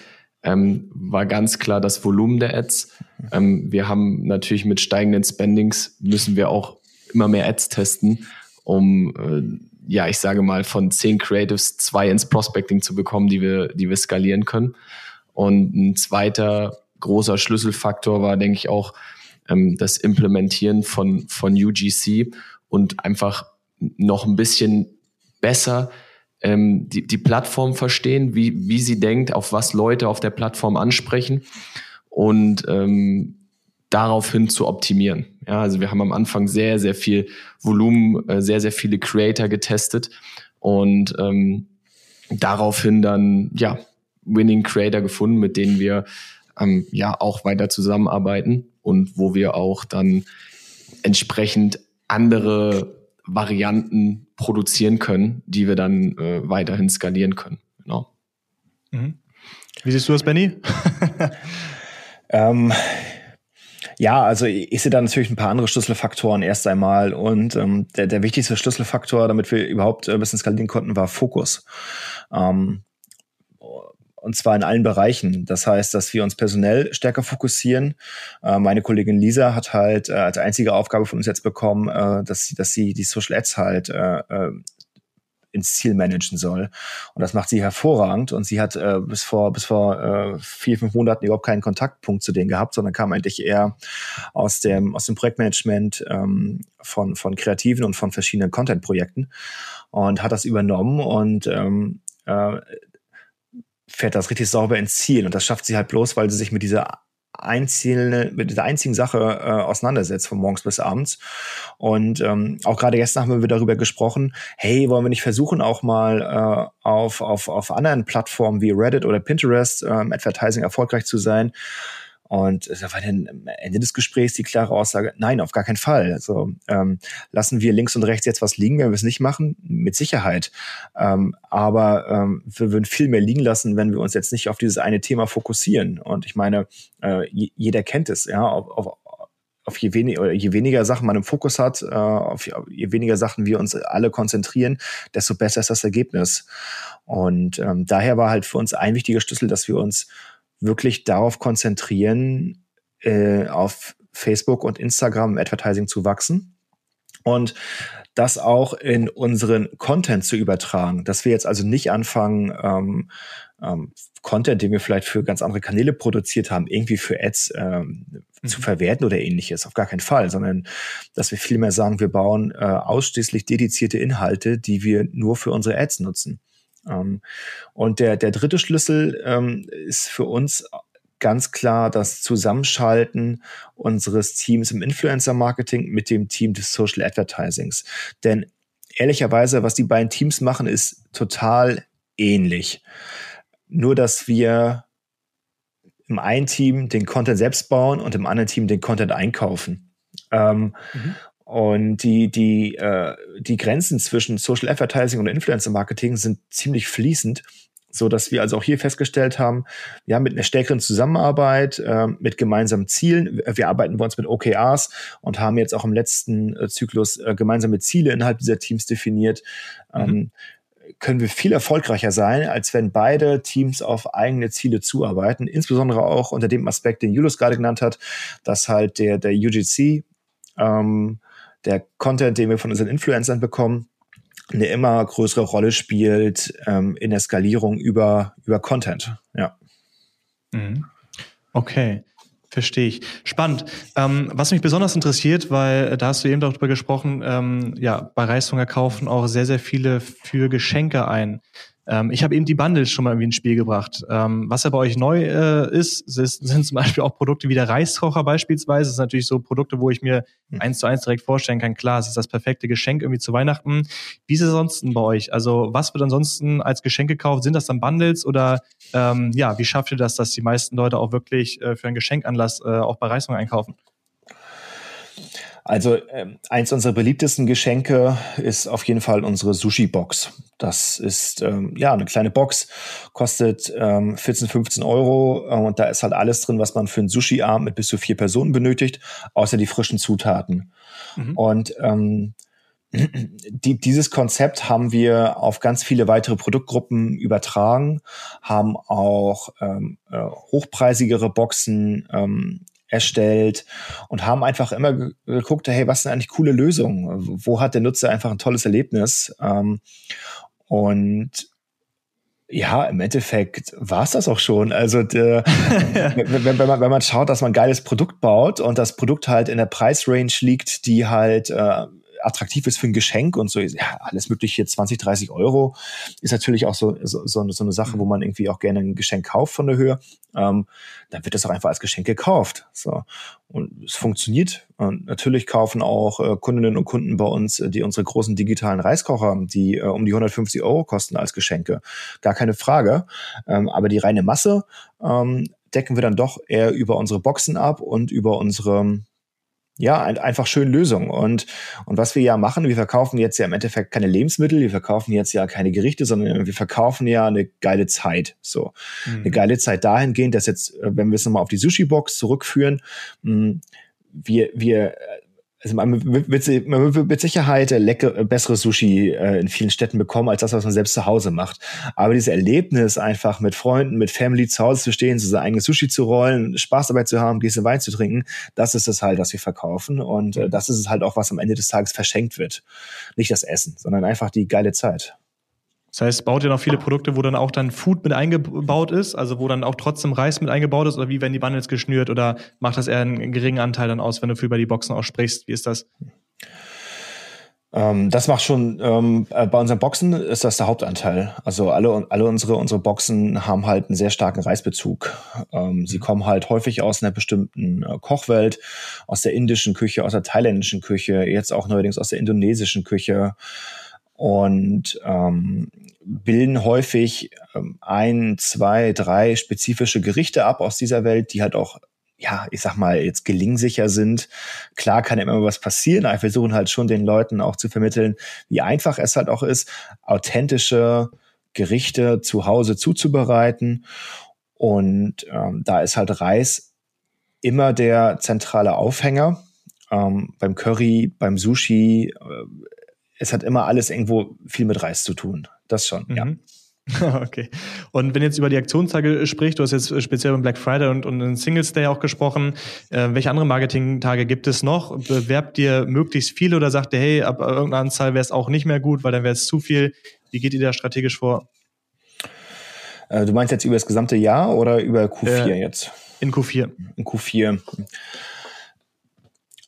ähm, war ganz klar das Volumen der Ads. Ähm, wir haben natürlich mit steigenden Spendings müssen wir auch immer mehr Ads testen, um äh, ja, ich sage mal, von zehn Creatives zwei ins Prospecting zu bekommen, die wir, die wir skalieren können. Und ein zweiter großer Schlüsselfaktor war, denke ich, auch ähm, das Implementieren von, von UGC und einfach noch ein bisschen besser ähm, die, die Plattform verstehen, wie, wie sie denkt, auf was Leute auf der Plattform ansprechen und ähm, daraufhin zu optimieren. Ja, also wir haben am Anfang sehr, sehr viel Volumen, äh, sehr, sehr viele Creator getestet und ähm, daraufhin dann ja Winning Creator gefunden, mit denen wir ähm, ja auch weiter zusammenarbeiten und wo wir auch dann entsprechend andere Varianten produzieren können, die wir dann äh, weiterhin skalieren können. Genau. Mhm. Wie siehst du das, Benny? ähm, ja, also ich, sehe da natürlich ein paar andere Schlüsselfaktoren erst einmal. Und ähm, der, der wichtigste Schlüsselfaktor, damit wir überhaupt äh, ein bisschen skalieren konnten, war Fokus. Ähm, und zwar in allen Bereichen. Das heißt, dass wir uns personell stärker fokussieren. Äh, meine Kollegin Lisa hat halt äh, als einzige Aufgabe von uns jetzt bekommen, äh, dass sie, dass sie die Social Ads halt äh, äh, ins Ziel managen soll. Und das macht sie hervorragend. Und sie hat äh, bis vor bis vor äh, vier fünf Monaten überhaupt keinen Kontaktpunkt zu denen gehabt, sondern kam eigentlich eher aus dem aus dem Projektmanagement ähm, von von Kreativen und von verschiedenen Content-Projekten und hat das übernommen und ähm, äh, fährt das richtig sauber ins Ziel. Und das schafft sie halt bloß, weil sie sich mit dieser einzelne, mit dieser einzigen Sache äh, auseinandersetzt, von morgens bis abends. Und ähm, auch gerade gestern haben wir darüber gesprochen, hey, wollen wir nicht versuchen, auch mal äh, auf, auf, auf anderen Plattformen wie Reddit oder Pinterest ähm, Advertising erfolgreich zu sein? Und da war dann am Ende des Gesprächs die klare Aussage, nein, auf gar keinen Fall. Also ähm, lassen wir links und rechts jetzt was liegen, wenn wir es nicht machen? Mit Sicherheit. Ähm, aber ähm, wir würden viel mehr liegen lassen, wenn wir uns jetzt nicht auf dieses eine Thema fokussieren. Und ich meine, äh, jeder kennt es, ja, auf, auf, auf je, wenig, oder je weniger Sachen man im Fokus hat, äh, auf je weniger Sachen wir uns alle konzentrieren, desto besser ist das Ergebnis. Und ähm, daher war halt für uns ein wichtiger Schlüssel, dass wir uns wirklich darauf konzentrieren, äh, auf Facebook und Instagram im Advertising zu wachsen und das auch in unseren Content zu übertragen, dass wir jetzt also nicht anfangen, ähm, ähm, Content, den wir vielleicht für ganz andere Kanäle produziert haben, irgendwie für Ads ähm, mhm. zu verwerten oder ähnliches. Auf gar keinen Fall, sondern dass wir vielmehr sagen, wir bauen äh, ausschließlich dedizierte Inhalte, die wir nur für unsere Ads nutzen. Ähm, und der, der dritte Schlüssel ähm, ist für uns ganz klar das Zusammenschalten unseres Teams im Influencer-Marketing mit dem Team des Social Advertisings. Denn ehrlicherweise, was die beiden Teams machen, ist total ähnlich. Nur, dass wir im einen Team den Content selbst bauen und im anderen Team den Content einkaufen. Ähm, mhm. Und die, die, äh, die Grenzen zwischen Social Advertising und Influencer Marketing sind ziemlich fließend, so dass wir also auch hier festgestellt haben, ja, mit einer stärkeren Zusammenarbeit, äh, mit gemeinsamen Zielen. Wir arbeiten bei uns mit OKRs und haben jetzt auch im letzten äh, Zyklus äh, gemeinsame Ziele innerhalb dieser Teams definiert. Mhm. Ähm, können wir viel erfolgreicher sein, als wenn beide Teams auf eigene Ziele zuarbeiten. Insbesondere auch unter dem Aspekt, den Julius gerade genannt hat, dass halt der, der UGC ähm, der Content, den wir von unseren Influencern bekommen, eine immer größere Rolle spielt ähm, in der Skalierung über, über Content. Ja. Mhm. Okay. Verstehe ich. Spannend. Ähm, was mich besonders interessiert, weil da hast du eben darüber gesprochen, ähm, ja, bei Reishunger kaufen auch sehr, sehr viele für Geschenke ein. Ähm, ich habe eben die Bundles schon mal irgendwie ins Spiel gebracht. Ähm, was ja bei euch neu äh, ist, ist, sind zum Beispiel auch Produkte wie der Reiskocher beispielsweise. Das sind natürlich so Produkte, wo ich mir hm. eins zu eins direkt vorstellen kann. Klar, es ist das perfekte Geschenk irgendwie zu Weihnachten. Wie ist es ansonsten bei euch? Also was wird ansonsten als Geschenk gekauft? Sind das dann Bundles oder ähm, ja, wie schafft ihr das, dass die meisten Leute auch wirklich äh, für einen Geschenkanlass äh, auch bei Reishunger einkaufen? Also ähm, eins unserer beliebtesten Geschenke ist auf jeden Fall unsere Sushi-Box. Das ist ähm, ja eine kleine Box, kostet ähm, 14, 15 Euro äh, und da ist halt alles drin, was man für einen Sushi-Abend mit bis zu vier Personen benötigt, außer die frischen Zutaten. Mhm. Und ähm, die, dieses Konzept haben wir auf ganz viele weitere Produktgruppen übertragen, haben auch ähm, äh, hochpreisigere Boxen ähm, erstellt und haben einfach immer geguckt, hey, was sind eigentlich coole Lösungen? Wo hat der Nutzer einfach ein tolles Erlebnis? Ähm, und ja, im Endeffekt war es das auch schon. Also der, wenn, wenn, man, wenn man schaut, dass man ein geiles Produkt baut und das Produkt halt in der Preisrange liegt, die halt äh, attraktiv ist für ein Geschenk und so, ja, alles mögliche 20, 30 Euro ist natürlich auch so, so, so, so eine Sache, wo man irgendwie auch gerne ein Geschenk kauft von der Höhe. Ähm, dann wird das auch einfach als Geschenk gekauft. So. Und es funktioniert. Und natürlich kaufen auch äh, Kundinnen und Kunden bei uns, äh, die unsere großen digitalen Reiskocher haben, die äh, um die 150 Euro kosten als Geschenke. Gar keine Frage. Ähm, aber die reine Masse ähm, decken wir dann doch eher über unsere Boxen ab und über unsere ja, ein, einfach schön Lösungen. Und, und was wir ja machen, wir verkaufen jetzt ja im Endeffekt keine Lebensmittel, wir verkaufen jetzt ja keine Gerichte, sondern wir verkaufen ja eine geile Zeit. So. Mhm. Eine geile Zeit dahingehend, dass jetzt, äh, wenn wir es nochmal auf die Sushi-Box zurückführen, mh, hm, wir, wir also man wird, man wird mit Sicherheit lecker, äh, bessere Sushi äh, in vielen Städten bekommen, als das, was man selbst zu Hause macht. Aber dieses Erlebnis, einfach mit Freunden, mit Family zu Hause zu stehen, so sein eigenes Sushi zu rollen, Spaß dabei zu haben, Gäste Wein zu trinken, das ist es halt, was wir verkaufen. Und äh, das ist es halt auch, was am Ende des Tages verschenkt wird. Nicht das Essen, sondern einfach die geile Zeit. Das heißt, baut ihr noch viele Produkte, wo dann auch dann Food mit eingebaut ist, also wo dann auch trotzdem Reis mit eingebaut ist, oder wie werden die Bundles geschnürt oder macht das eher einen geringen Anteil dann aus, wenn du viel über die Boxen auch sprichst? Wie ist das? Ähm, das macht schon, ähm, äh, bei unseren Boxen ist das der Hauptanteil. Also alle, alle unsere, unsere Boxen haben halt einen sehr starken Reisbezug. Ähm, sie mhm. kommen halt häufig aus einer bestimmten äh, Kochwelt, aus der indischen Küche, aus der thailändischen Küche, jetzt auch neuerdings aus der indonesischen Küche und ähm, bilden häufig ähm, ein, zwei, drei spezifische Gerichte ab aus dieser Welt, die halt auch ja, ich sag mal, jetzt gelingsicher sind. Klar kann immer was passieren, aber wir versuchen halt schon den Leuten auch zu vermitteln, wie einfach es halt auch ist, authentische Gerichte zu Hause zuzubereiten. Und ähm, da ist halt Reis immer der zentrale Aufhänger. Ähm, beim Curry, beim Sushi, äh, es hat immer alles irgendwo viel mit Reis zu tun. Das schon, mhm. ja. Okay. Und wenn jetzt über die Aktionstage spricht, du hast jetzt speziell beim Black Friday und, und den Singles Day auch gesprochen, äh, welche anderen Marketing-Tage gibt es noch? Bewerbt ihr möglichst viel oder sagt ihr, hey, ab irgendeiner Anzahl wäre es auch nicht mehr gut, weil dann wäre es zu viel? Wie geht ihr da strategisch vor? Äh, du meinst jetzt über das gesamte Jahr oder über Q4 äh, jetzt? In Q4. In Q4.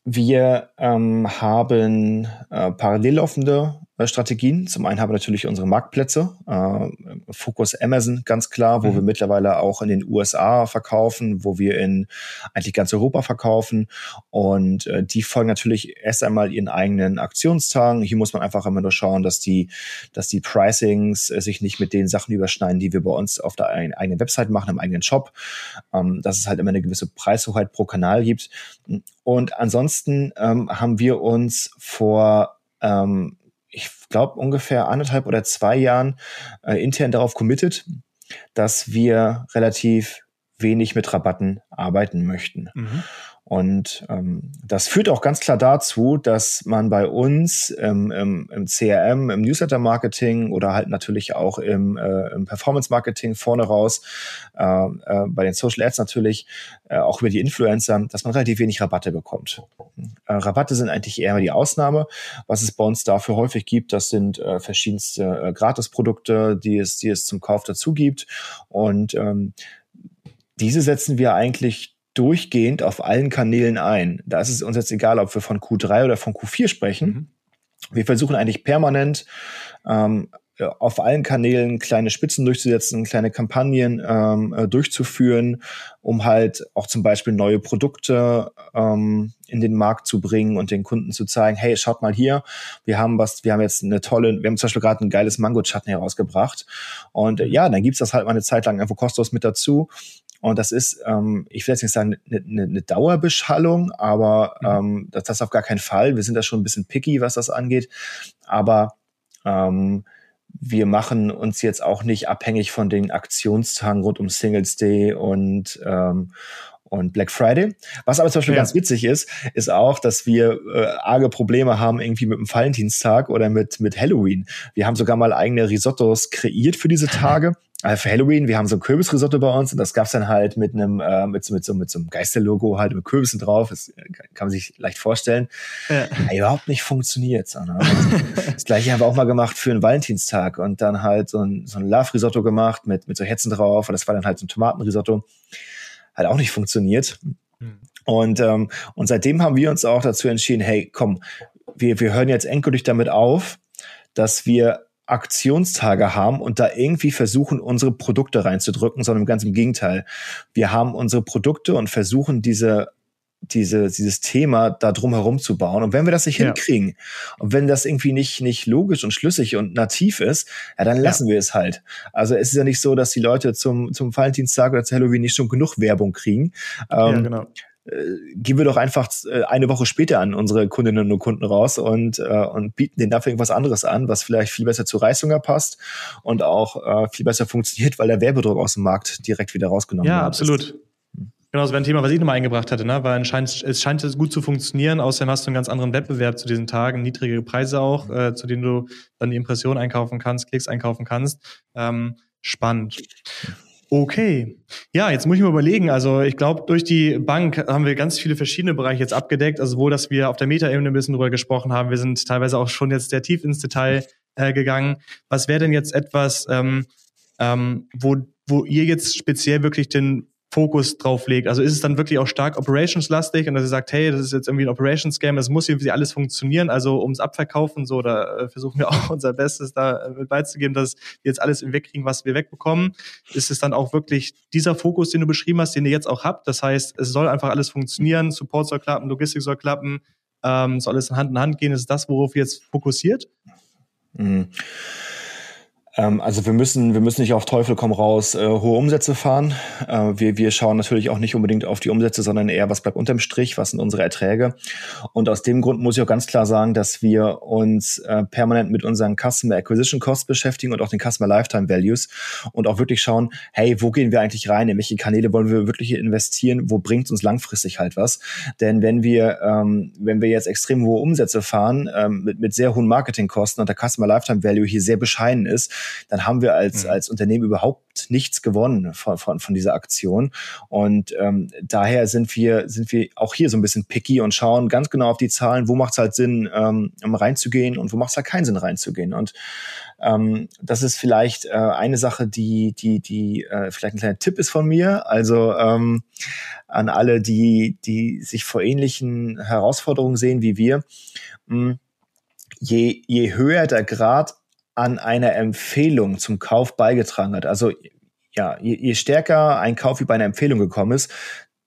Wir ähm, haben äh, parallel laufende äh, Strategien. Zum einen haben wir natürlich unsere Marktplätze, äh, Focus Amazon ganz klar, wo mhm. wir mittlerweile auch in den USA verkaufen, wo wir in eigentlich ganz Europa verkaufen und äh, die folgen natürlich erst einmal ihren eigenen Aktionstagen. Hier muss man einfach immer nur schauen, dass die, dass die Pricings äh, sich nicht mit den Sachen überschneiden, die wir bei uns auf der eigenen Website machen, im eigenen Shop, ähm, dass es halt immer eine gewisse Preishoheit pro Kanal gibt. Und ansonsten ähm, haben wir uns vor ähm, ich glaube, ungefähr anderthalb oder zwei Jahren äh, intern darauf committed, dass wir relativ wenig mit Rabatten arbeiten möchten. Mhm. Und ähm, das führt auch ganz klar dazu, dass man bei uns ähm, im, im CRM, im Newsletter-Marketing oder halt natürlich auch im, äh, im Performance-Marketing vorne raus, äh, äh, bei den Social Ads natürlich, äh, auch über die Influencer, dass man relativ wenig Rabatte bekommt. Äh, Rabatte sind eigentlich eher die Ausnahme. Was es bei uns dafür häufig gibt, das sind äh, verschiedenste äh, Gratisprodukte, die es, die es zum Kauf dazu gibt. Und ähm, diese setzen wir eigentlich durchgehend auf allen Kanälen ein. Da ist es uns jetzt egal, ob wir von Q3 oder von Q4 sprechen. Mhm. Wir versuchen eigentlich permanent ähm, auf allen Kanälen kleine Spitzen durchzusetzen, kleine Kampagnen ähm, äh, durchzuführen, um halt auch zum Beispiel neue Produkte ähm, in den Markt zu bringen und den Kunden zu zeigen, hey, schaut mal hier, wir haben was, wir haben jetzt eine tolle, wir haben zum Beispiel gerade ein geiles Mango-Chutney herausgebracht. Und äh, ja, dann gibt's das halt mal eine Zeit lang einfach kostenlos mit dazu. Und das ist, ähm, ich will jetzt nicht sagen, eine, eine, eine Dauerbeschallung, aber mhm. ähm, das, das auf gar keinen Fall. Wir sind da schon ein bisschen picky, was das angeht. Aber ähm, wir machen uns jetzt auch nicht abhängig von den Aktionstagen rund um Singles Day und ähm, und Black Friday. Was aber zum Beispiel ja. ganz witzig ist, ist auch, dass wir äh, arge Probleme haben irgendwie mit dem Valentinstag oder mit, mit Halloween. Wir haben sogar mal eigene Risottos kreiert für diese Tage äh, für Halloween, wir haben so ein Kürbisrisotto bei uns und das gab's dann halt mit einem, äh, mit, so, mit, so, mit so einem Geisterlogo halt mit Kürbissen drauf. Das äh, kann man sich leicht vorstellen. Ja. Hat überhaupt nicht funktioniert. So, ne? das gleiche haben wir auch mal gemacht für einen Valentinstag und dann halt so ein, so ein Love-Risotto gemacht mit, mit so Herzen drauf und das war dann halt so ein Tomatenrisotto. Hat auch nicht funktioniert. Hm. Und, ähm, und seitdem haben wir uns auch dazu entschieden, hey, komm, wir, wir hören jetzt endgültig damit auf, dass wir Aktionstage haben und da irgendwie versuchen, unsere Produkte reinzudrücken, sondern ganz im Gegenteil. Wir haben unsere Produkte und versuchen diese diese, dieses Thema da drum herum zu bauen. Und wenn wir das nicht ja. hinkriegen und wenn das irgendwie nicht, nicht logisch und schlüssig und nativ ist, ja, dann lassen ja. wir es halt. Also es ist ja nicht so, dass die Leute zum, zum Valentinstag oder zu Halloween nicht schon genug Werbung kriegen. Ähm, ja, genau geben wir doch einfach äh, eine Woche später an unsere Kundinnen und Kunden raus und, äh, und bieten denen dafür irgendwas anderes an, was vielleicht viel besser zu Reishunger passt und auch äh, viel besser funktioniert, weil der Werbedruck aus dem Markt direkt wieder rausgenommen wird. Ja, absolut. Ist. Genau, das wäre ein Thema, was ich nochmal eingebracht hatte, ne? weil es scheint, es scheint gut zu funktionieren. Außerdem hast du einen ganz anderen Wettbewerb zu diesen Tagen, niedrige Preise auch, äh, zu denen du dann die Impression einkaufen kannst, Klicks einkaufen kannst. Ähm, spannend. Okay. Ja, jetzt muss ich mal überlegen. Also ich glaube, durch die Bank haben wir ganz viele verschiedene Bereiche jetzt abgedeckt. Also wo, dass wir auf der Metaebene ein bisschen drüber gesprochen haben. Wir sind teilweise auch schon jetzt sehr tief ins Detail äh, gegangen. Was wäre denn jetzt etwas, ähm, ähm, wo, wo ihr jetzt speziell wirklich den Fokus drauf legt. Also ist es dann wirklich auch stark operations-lastig und dass ihr sagt, hey, das ist jetzt irgendwie ein Operations-Game, es muss irgendwie alles funktionieren, also ums Abverkaufen, so, da äh, versuchen wir auch unser Bestes da äh, mit beizugeben, dass wir jetzt alles wegkriegen, was wir wegbekommen. Ist es dann auch wirklich dieser Fokus, den du beschrieben hast, den ihr jetzt auch habt? Das heißt, es soll einfach alles funktionieren, Support soll klappen, Logistik soll klappen, ähm, soll alles Hand in Hand gehen. Ist das, worauf ihr jetzt fokussiert? Mhm. Ähm, also wir müssen, wir müssen nicht auf Teufel komm raus äh, hohe Umsätze fahren. Äh, wir, wir schauen natürlich auch nicht unbedingt auf die Umsätze, sondern eher, was bleibt unterm Strich, was sind unsere Erträge. Und aus dem Grund muss ich auch ganz klar sagen, dass wir uns äh, permanent mit unseren Customer Acquisition Costs beschäftigen und auch den Customer Lifetime Values und auch wirklich schauen, hey, wo gehen wir eigentlich rein? In welche Kanäle wollen wir wirklich investieren? Wo bringt uns langfristig halt was? Denn wenn wir, ähm, wenn wir jetzt extrem hohe Umsätze fahren, ähm, mit, mit sehr hohen Marketingkosten und der Customer Lifetime Value hier sehr bescheiden ist, dann haben wir als, mhm. als Unternehmen überhaupt nichts gewonnen von, von, von dieser Aktion. Und ähm, daher sind wir, sind wir auch hier so ein bisschen picky und schauen ganz genau auf die Zahlen, wo macht es halt Sinn, ähm, reinzugehen und wo macht es halt keinen Sinn, reinzugehen. Und ähm, das ist vielleicht äh, eine Sache, die, die, die äh, vielleicht ein kleiner Tipp ist von mir. Also ähm, an alle, die, die sich vor ähnlichen Herausforderungen sehen wie wir. Mh, hm, je, je höher der Grad an einer Empfehlung zum Kauf beigetragen hat. Also ja, je, je stärker ein Kauf über eine Empfehlung gekommen ist,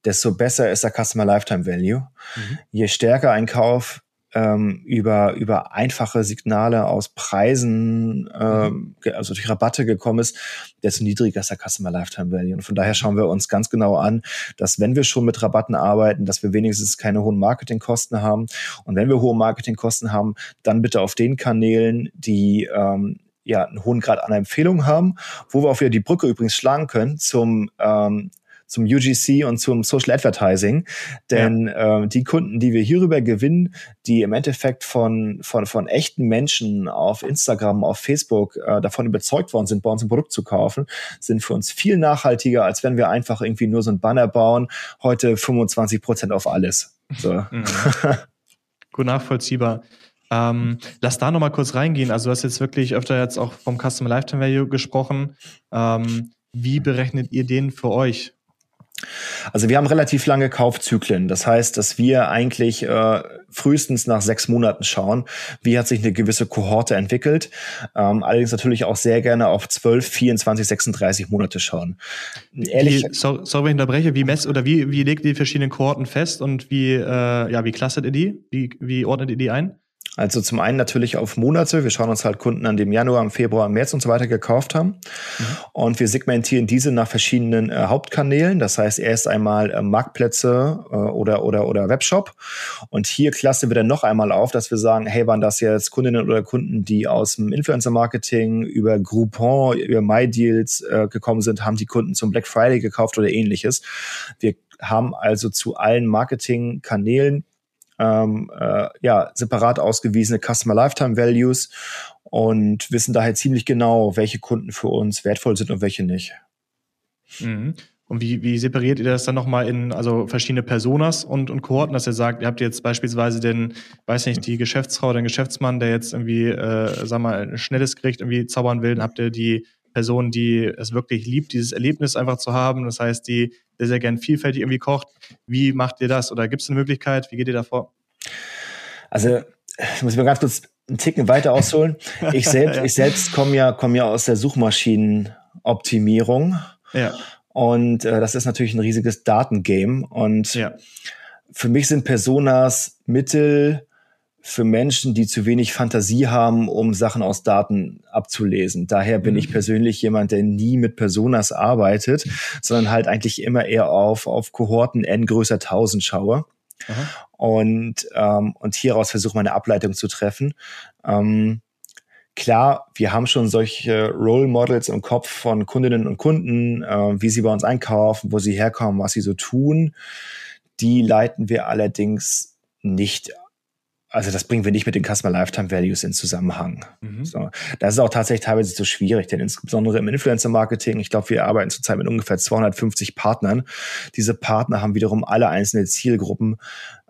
desto besser ist der Customer Lifetime Value. Mhm. Je stärker ein Kauf ähm, über, über einfache Signale aus Preisen, ähm, also durch Rabatte gekommen ist, desto niedriger ist der Customer Lifetime Value. Und von daher schauen wir uns ganz genau an, dass wenn wir schon mit Rabatten arbeiten, dass wir wenigstens keine hohen Marketingkosten haben. Und wenn wir hohe Marketingkosten haben, dann bitte auf den Kanälen, die ähm, ja, einen hohen Grad an Empfehlung haben, wo wir auch wieder die Brücke übrigens schlagen können zum ähm, zum UGC und zum Social Advertising. Denn ja. äh, die Kunden, die wir hierüber gewinnen, die im Endeffekt von, von, von echten Menschen auf Instagram, auf Facebook äh, davon überzeugt worden sind, bei uns ein Produkt zu kaufen, sind für uns viel nachhaltiger, als wenn wir einfach irgendwie nur so ein Banner bauen, heute 25 Prozent auf alles. So. Mhm. Gut nachvollziehbar. Ähm, lass da nochmal kurz reingehen. Also du hast jetzt wirklich öfter jetzt auch vom Customer Lifetime Value gesprochen. Ähm, wie berechnet ihr den für euch? Also wir haben relativ lange Kaufzyklen. Das heißt, dass wir eigentlich äh, frühestens nach sechs Monaten schauen, wie hat sich eine gewisse Kohorte entwickelt. Ähm, allerdings natürlich auch sehr gerne auf 12, 24, 36 Monate schauen. Ehrlich, wie, sorry, sorry, wenn ich unterbreche. Wie mess oder wie, wie legt ihr die verschiedenen Kohorten fest und wie, äh, ja, wie clustert ihr die? Wie, wie ordnet ihr die ein? Also zum einen natürlich auf Monate. Wir schauen uns halt Kunden an, die im Januar, im Februar, im März und so weiter gekauft haben. Mhm. Und wir segmentieren diese nach verschiedenen äh, Hauptkanälen. Das heißt erst einmal äh, Marktplätze äh, oder, oder, oder Webshop. Und hier klassen wir dann noch einmal auf, dass wir sagen, hey, waren das jetzt Kundinnen oder Kunden, die aus dem Influencer-Marketing über Groupon, über MyDeals äh, gekommen sind, haben die Kunden zum Black Friday gekauft oder ähnliches. Wir haben also zu allen Marketingkanälen ähm, äh, ja, separat ausgewiesene Customer Lifetime Values und wissen daher ziemlich genau, welche Kunden für uns wertvoll sind und welche nicht. Mhm. Und wie, wie separiert ihr das dann nochmal in also verschiedene Personas und, und Kohorten, dass ihr sagt, ihr habt jetzt beispielsweise den, weiß nicht, die Geschäftsfrau, den Geschäftsmann, der jetzt irgendwie, äh, sag mal, ein schnelles Gericht irgendwie zaubern will, dann habt ihr die Person, die es wirklich liebt, dieses Erlebnis einfach zu haben. Das heißt, die sehr, sehr gern vielfältig irgendwie kocht. Wie macht ihr das? Oder gibt es eine Möglichkeit? Wie geht ihr da vor? Also, ich muss mir ganz kurz einen Ticken weiter ausholen. Ich selbst, ja. ich selbst komme ja, komme ja aus der Suchmaschinenoptimierung. Ja. Und äh, das ist natürlich ein riesiges Datengame. Und ja. für mich sind Personas Mittel, für Menschen, die zu wenig Fantasie haben, um Sachen aus Daten abzulesen. Daher bin mhm. ich persönlich jemand, der nie mit Personas arbeitet, sondern halt eigentlich immer eher auf, auf Kohorten n größer 1000 schaue. Aha. Und, ähm, und hieraus versuche meine Ableitung zu treffen. Ähm, klar, wir haben schon solche Role Models im Kopf von Kundinnen und Kunden, äh, wie sie bei uns einkaufen, wo sie herkommen, was sie so tun. Die leiten wir allerdings nicht also das bringen wir nicht mit den Customer Lifetime Values in Zusammenhang. Mhm. So. Das ist auch tatsächlich teilweise zu schwierig, denn insbesondere im Influencer-Marketing, ich glaube, wir arbeiten zurzeit mit ungefähr 250 Partnern. Diese Partner haben wiederum alle einzelne Zielgruppen.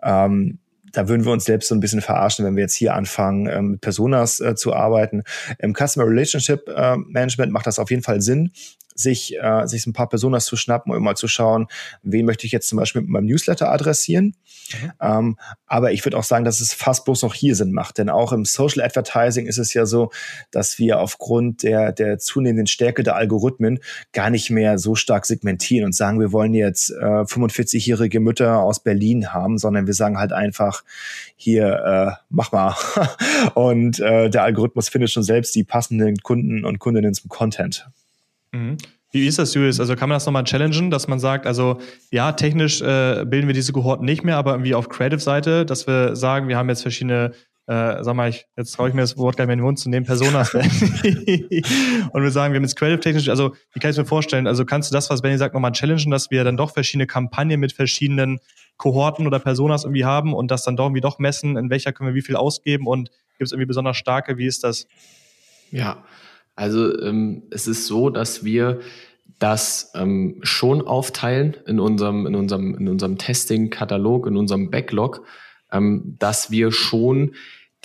Ähm, da würden wir uns selbst so ein bisschen verarschen, wenn wir jetzt hier anfangen, ähm, mit Personas äh, zu arbeiten. Im Customer Relationship äh, Management macht das auf jeden Fall Sinn, sich, äh, sich ein paar Personas zu schnappen und mal zu schauen, wen möchte ich jetzt zum Beispiel mit meinem Newsletter adressieren. Mhm. Ähm, aber ich würde auch sagen, dass es fast bloß noch hier Sinn macht, denn auch im Social Advertising ist es ja so, dass wir aufgrund der, der zunehmenden Stärke der Algorithmen gar nicht mehr so stark segmentieren und sagen, wir wollen jetzt äh, 45-jährige Mütter aus Berlin haben, sondern wir sagen halt einfach, hier, äh, mach mal. und äh, der Algorithmus findet schon selbst die passenden Kunden und Kundinnen zum Content. Mhm. Wie ist das, Julius? Also kann man das nochmal challengen, dass man sagt, also ja, technisch äh, bilden wir diese Kohorten nicht mehr, aber irgendwie auf Creative-Seite, dass wir sagen, wir haben jetzt verschiedene, äh, sag mal, ich, jetzt traue ich mir das Wort gar nicht mehr in den Mund zu nehmen, Personas. und wir sagen, wir haben jetzt Creative-technisch, also wie kann ich mir vorstellen, also kannst du das, was Benny sagt, nochmal challengen, dass wir dann doch verschiedene Kampagnen mit verschiedenen Kohorten oder Personas irgendwie haben und das dann doch irgendwie doch messen, in welcher können wir wie viel ausgeben und gibt es irgendwie besonders starke, wie ist das? Ja, also ähm, es ist so, dass wir das ähm, schon aufteilen in unserem, in unserem, in unserem Testing-Katalog, in unserem Backlog, ähm, dass wir schon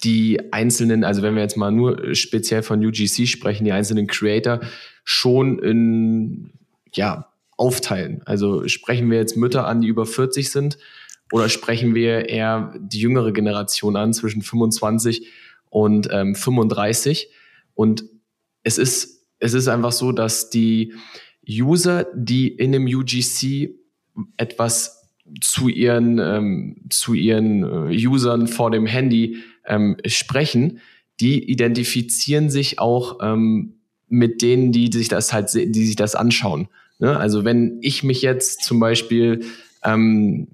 die einzelnen, also wenn wir jetzt mal nur speziell von UGC sprechen, die einzelnen Creator schon in, ja, aufteilen. Also sprechen wir jetzt Mütter an, die über 40 sind, oder sprechen wir eher die jüngere Generation an, zwischen 25 und ähm, 35? Und es ist, es ist einfach so, dass die User, die in dem UGC etwas zu ihren, ähm, zu ihren äh, Usern vor dem Handy ähm, sprechen, die identifizieren sich auch ähm, mit denen, die sich das halt, die sich das anschauen. Ne? Also wenn ich mich jetzt zum Beispiel ähm,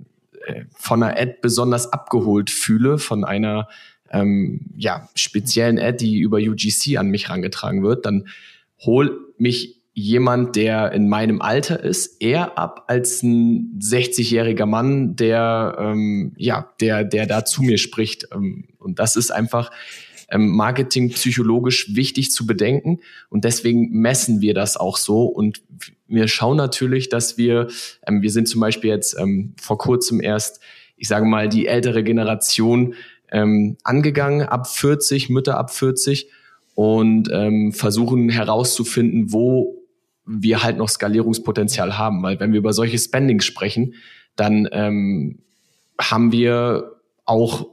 äh, von einer Ad besonders abgeholt fühle, von einer ähm, ja, speziellen Ad, die über UGC an mich rangetragen wird, dann hol mich jemand, der in meinem Alter ist, eher ab als ein 60-jähriger Mann, der ähm, ja, der der da zu mir spricht. Ähm, und das ist einfach ähm, Marketing psychologisch wichtig zu bedenken und deswegen messen wir das auch so und wir schauen natürlich, dass wir ähm, wir sind zum Beispiel jetzt ähm, vor kurzem erst, ich sage mal, die ältere Generation ähm, angegangen, ab 40, Mütter ab 40 und ähm, versuchen herauszufinden, wo wir halt noch Skalierungspotenzial haben. Weil wenn wir über solche Spendings sprechen, dann ähm, haben wir auch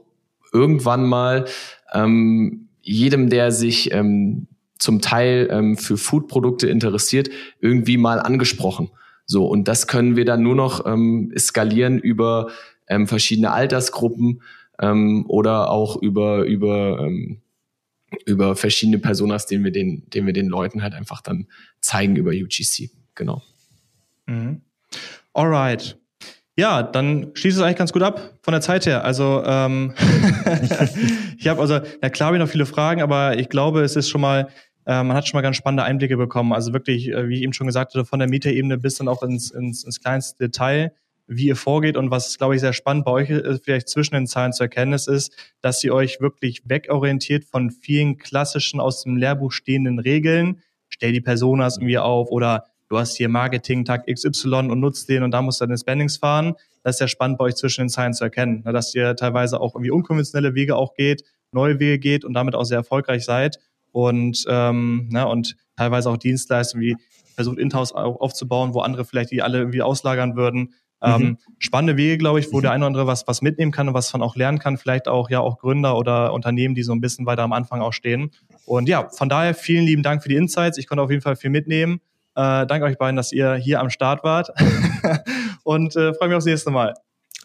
irgendwann mal ähm, jedem, der sich ähm, zum Teil ähm, für Foodprodukte interessiert, irgendwie mal angesprochen. So, und das können wir dann nur noch ähm, skalieren über ähm, verschiedene Altersgruppen ähm, oder auch über, über, ähm, über verschiedene Personas, den wir den, den wir den Leuten halt einfach dann zeigen über UGC. Genau. Mhm. Alright. Ja, dann schließt es eigentlich ganz gut ab von der Zeit her. Also ähm, ich habe also, na klar habe ich noch viele Fragen, aber ich glaube, es ist schon mal, äh, man hat schon mal ganz spannende Einblicke bekommen. Also wirklich, äh, wie ich eben schon gesagt hatte, von der Metaebene bis dann auch ins, ins, ins kleinste Detail wie ihr vorgeht und was, glaube ich, sehr spannend bei euch ist, vielleicht zwischen den Zahlen zu erkennen ist, dass ihr euch wirklich wegorientiert von vielen klassischen aus dem Lehrbuch stehenden Regeln. Stell die Personas irgendwie auf oder du hast hier Marketing-Tag XY und nutzt den und da musst du deine Spendings fahren. Das ist sehr spannend bei euch zwischen den Zahlen zu erkennen, ne, dass ihr teilweise auch irgendwie unkonventionelle Wege auch geht, neue Wege geht und damit auch sehr erfolgreich seid und, ähm, ne, und teilweise auch Dienstleistungen wie versucht Inhouse aufzubauen, wo andere vielleicht die alle irgendwie auslagern würden. Ähm, mhm. spannende Wege, glaube ich, wo der eine oder andere was, was mitnehmen kann und was von auch lernen kann. Vielleicht auch ja auch Gründer oder Unternehmen, die so ein bisschen weiter am Anfang auch stehen. Und ja, von daher vielen lieben Dank für die Insights. Ich konnte auf jeden Fall viel mitnehmen. Äh, danke euch beiden, dass ihr hier am Start wart. und äh, freue mich aufs nächste Mal.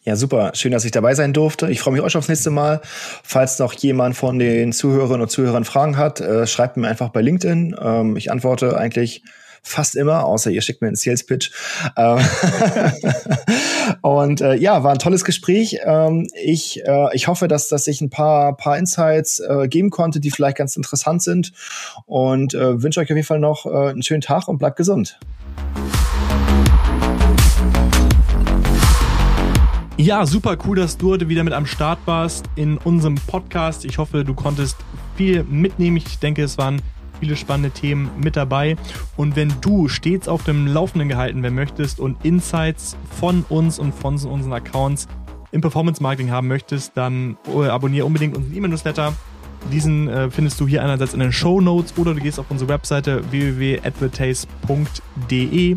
Ja, super. Schön, dass ich dabei sein durfte. Ich freue mich auch schon aufs nächste Mal. Falls noch jemand von den Zuhörerinnen und Zuhörern Fragen hat, äh, schreibt mir einfach bei LinkedIn. Ähm, ich antworte eigentlich fast immer, außer ihr schickt mir einen Sales Pitch. Ähm, und äh, ja, war ein tolles Gespräch. Ähm, ich, äh, ich hoffe, dass, dass ich ein paar, paar Insights äh, geben konnte, die vielleicht ganz interessant sind. Und äh, wünsche euch auf jeden Fall noch äh, einen schönen Tag und bleibt gesund. Ja, super cool, dass du heute wieder mit am Start warst in unserem Podcast. Ich hoffe, du konntest viel mitnehmen. Ich denke, es waren viele spannende Themen mit dabei. Und wenn du stets auf dem Laufenden gehalten werden möchtest und Insights von uns und von unseren Accounts im Performance Marketing haben möchtest, dann äh, abonniere unbedingt unseren E-Mail-Newsletter. Diesen äh, findest du hier einerseits in den Show Notes oder du gehst auf unsere Webseite www.advertase.de.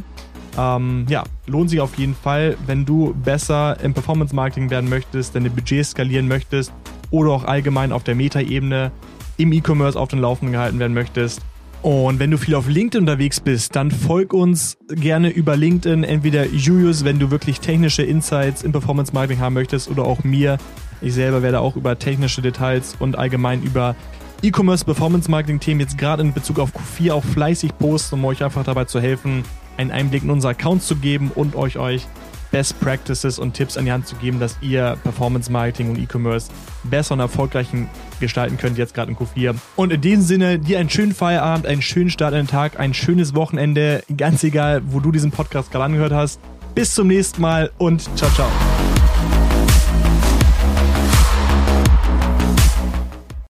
Ähm, ja, lohnt sich auf jeden Fall, wenn du besser im Performance Marketing werden möchtest, deine Budgets skalieren möchtest oder auch allgemein auf der Meta-Ebene im E-Commerce auf den Laufenden gehalten werden möchtest. Und wenn du viel auf LinkedIn unterwegs bist, dann folg uns gerne über LinkedIn, entweder Julius, wenn du wirklich technische Insights im Performance Marketing haben möchtest, oder auch mir. Ich selber werde auch über technische Details und allgemein über E-Commerce Performance Marketing Themen jetzt gerade in Bezug auf Q4 auch fleißig posten, um euch einfach dabei zu helfen, einen Einblick in unsere Accounts zu geben und euch euch Best Practices und Tipps an die Hand zu geben, dass ihr Performance Marketing und E-Commerce besser und erfolgreicher gestalten könnt, jetzt gerade in Q4. Und in diesem Sinne, dir einen schönen Feierabend, einen schönen Start in den Tag, ein schönes Wochenende, ganz egal, wo du diesen Podcast gerade angehört hast. Bis zum nächsten Mal und ciao, ciao.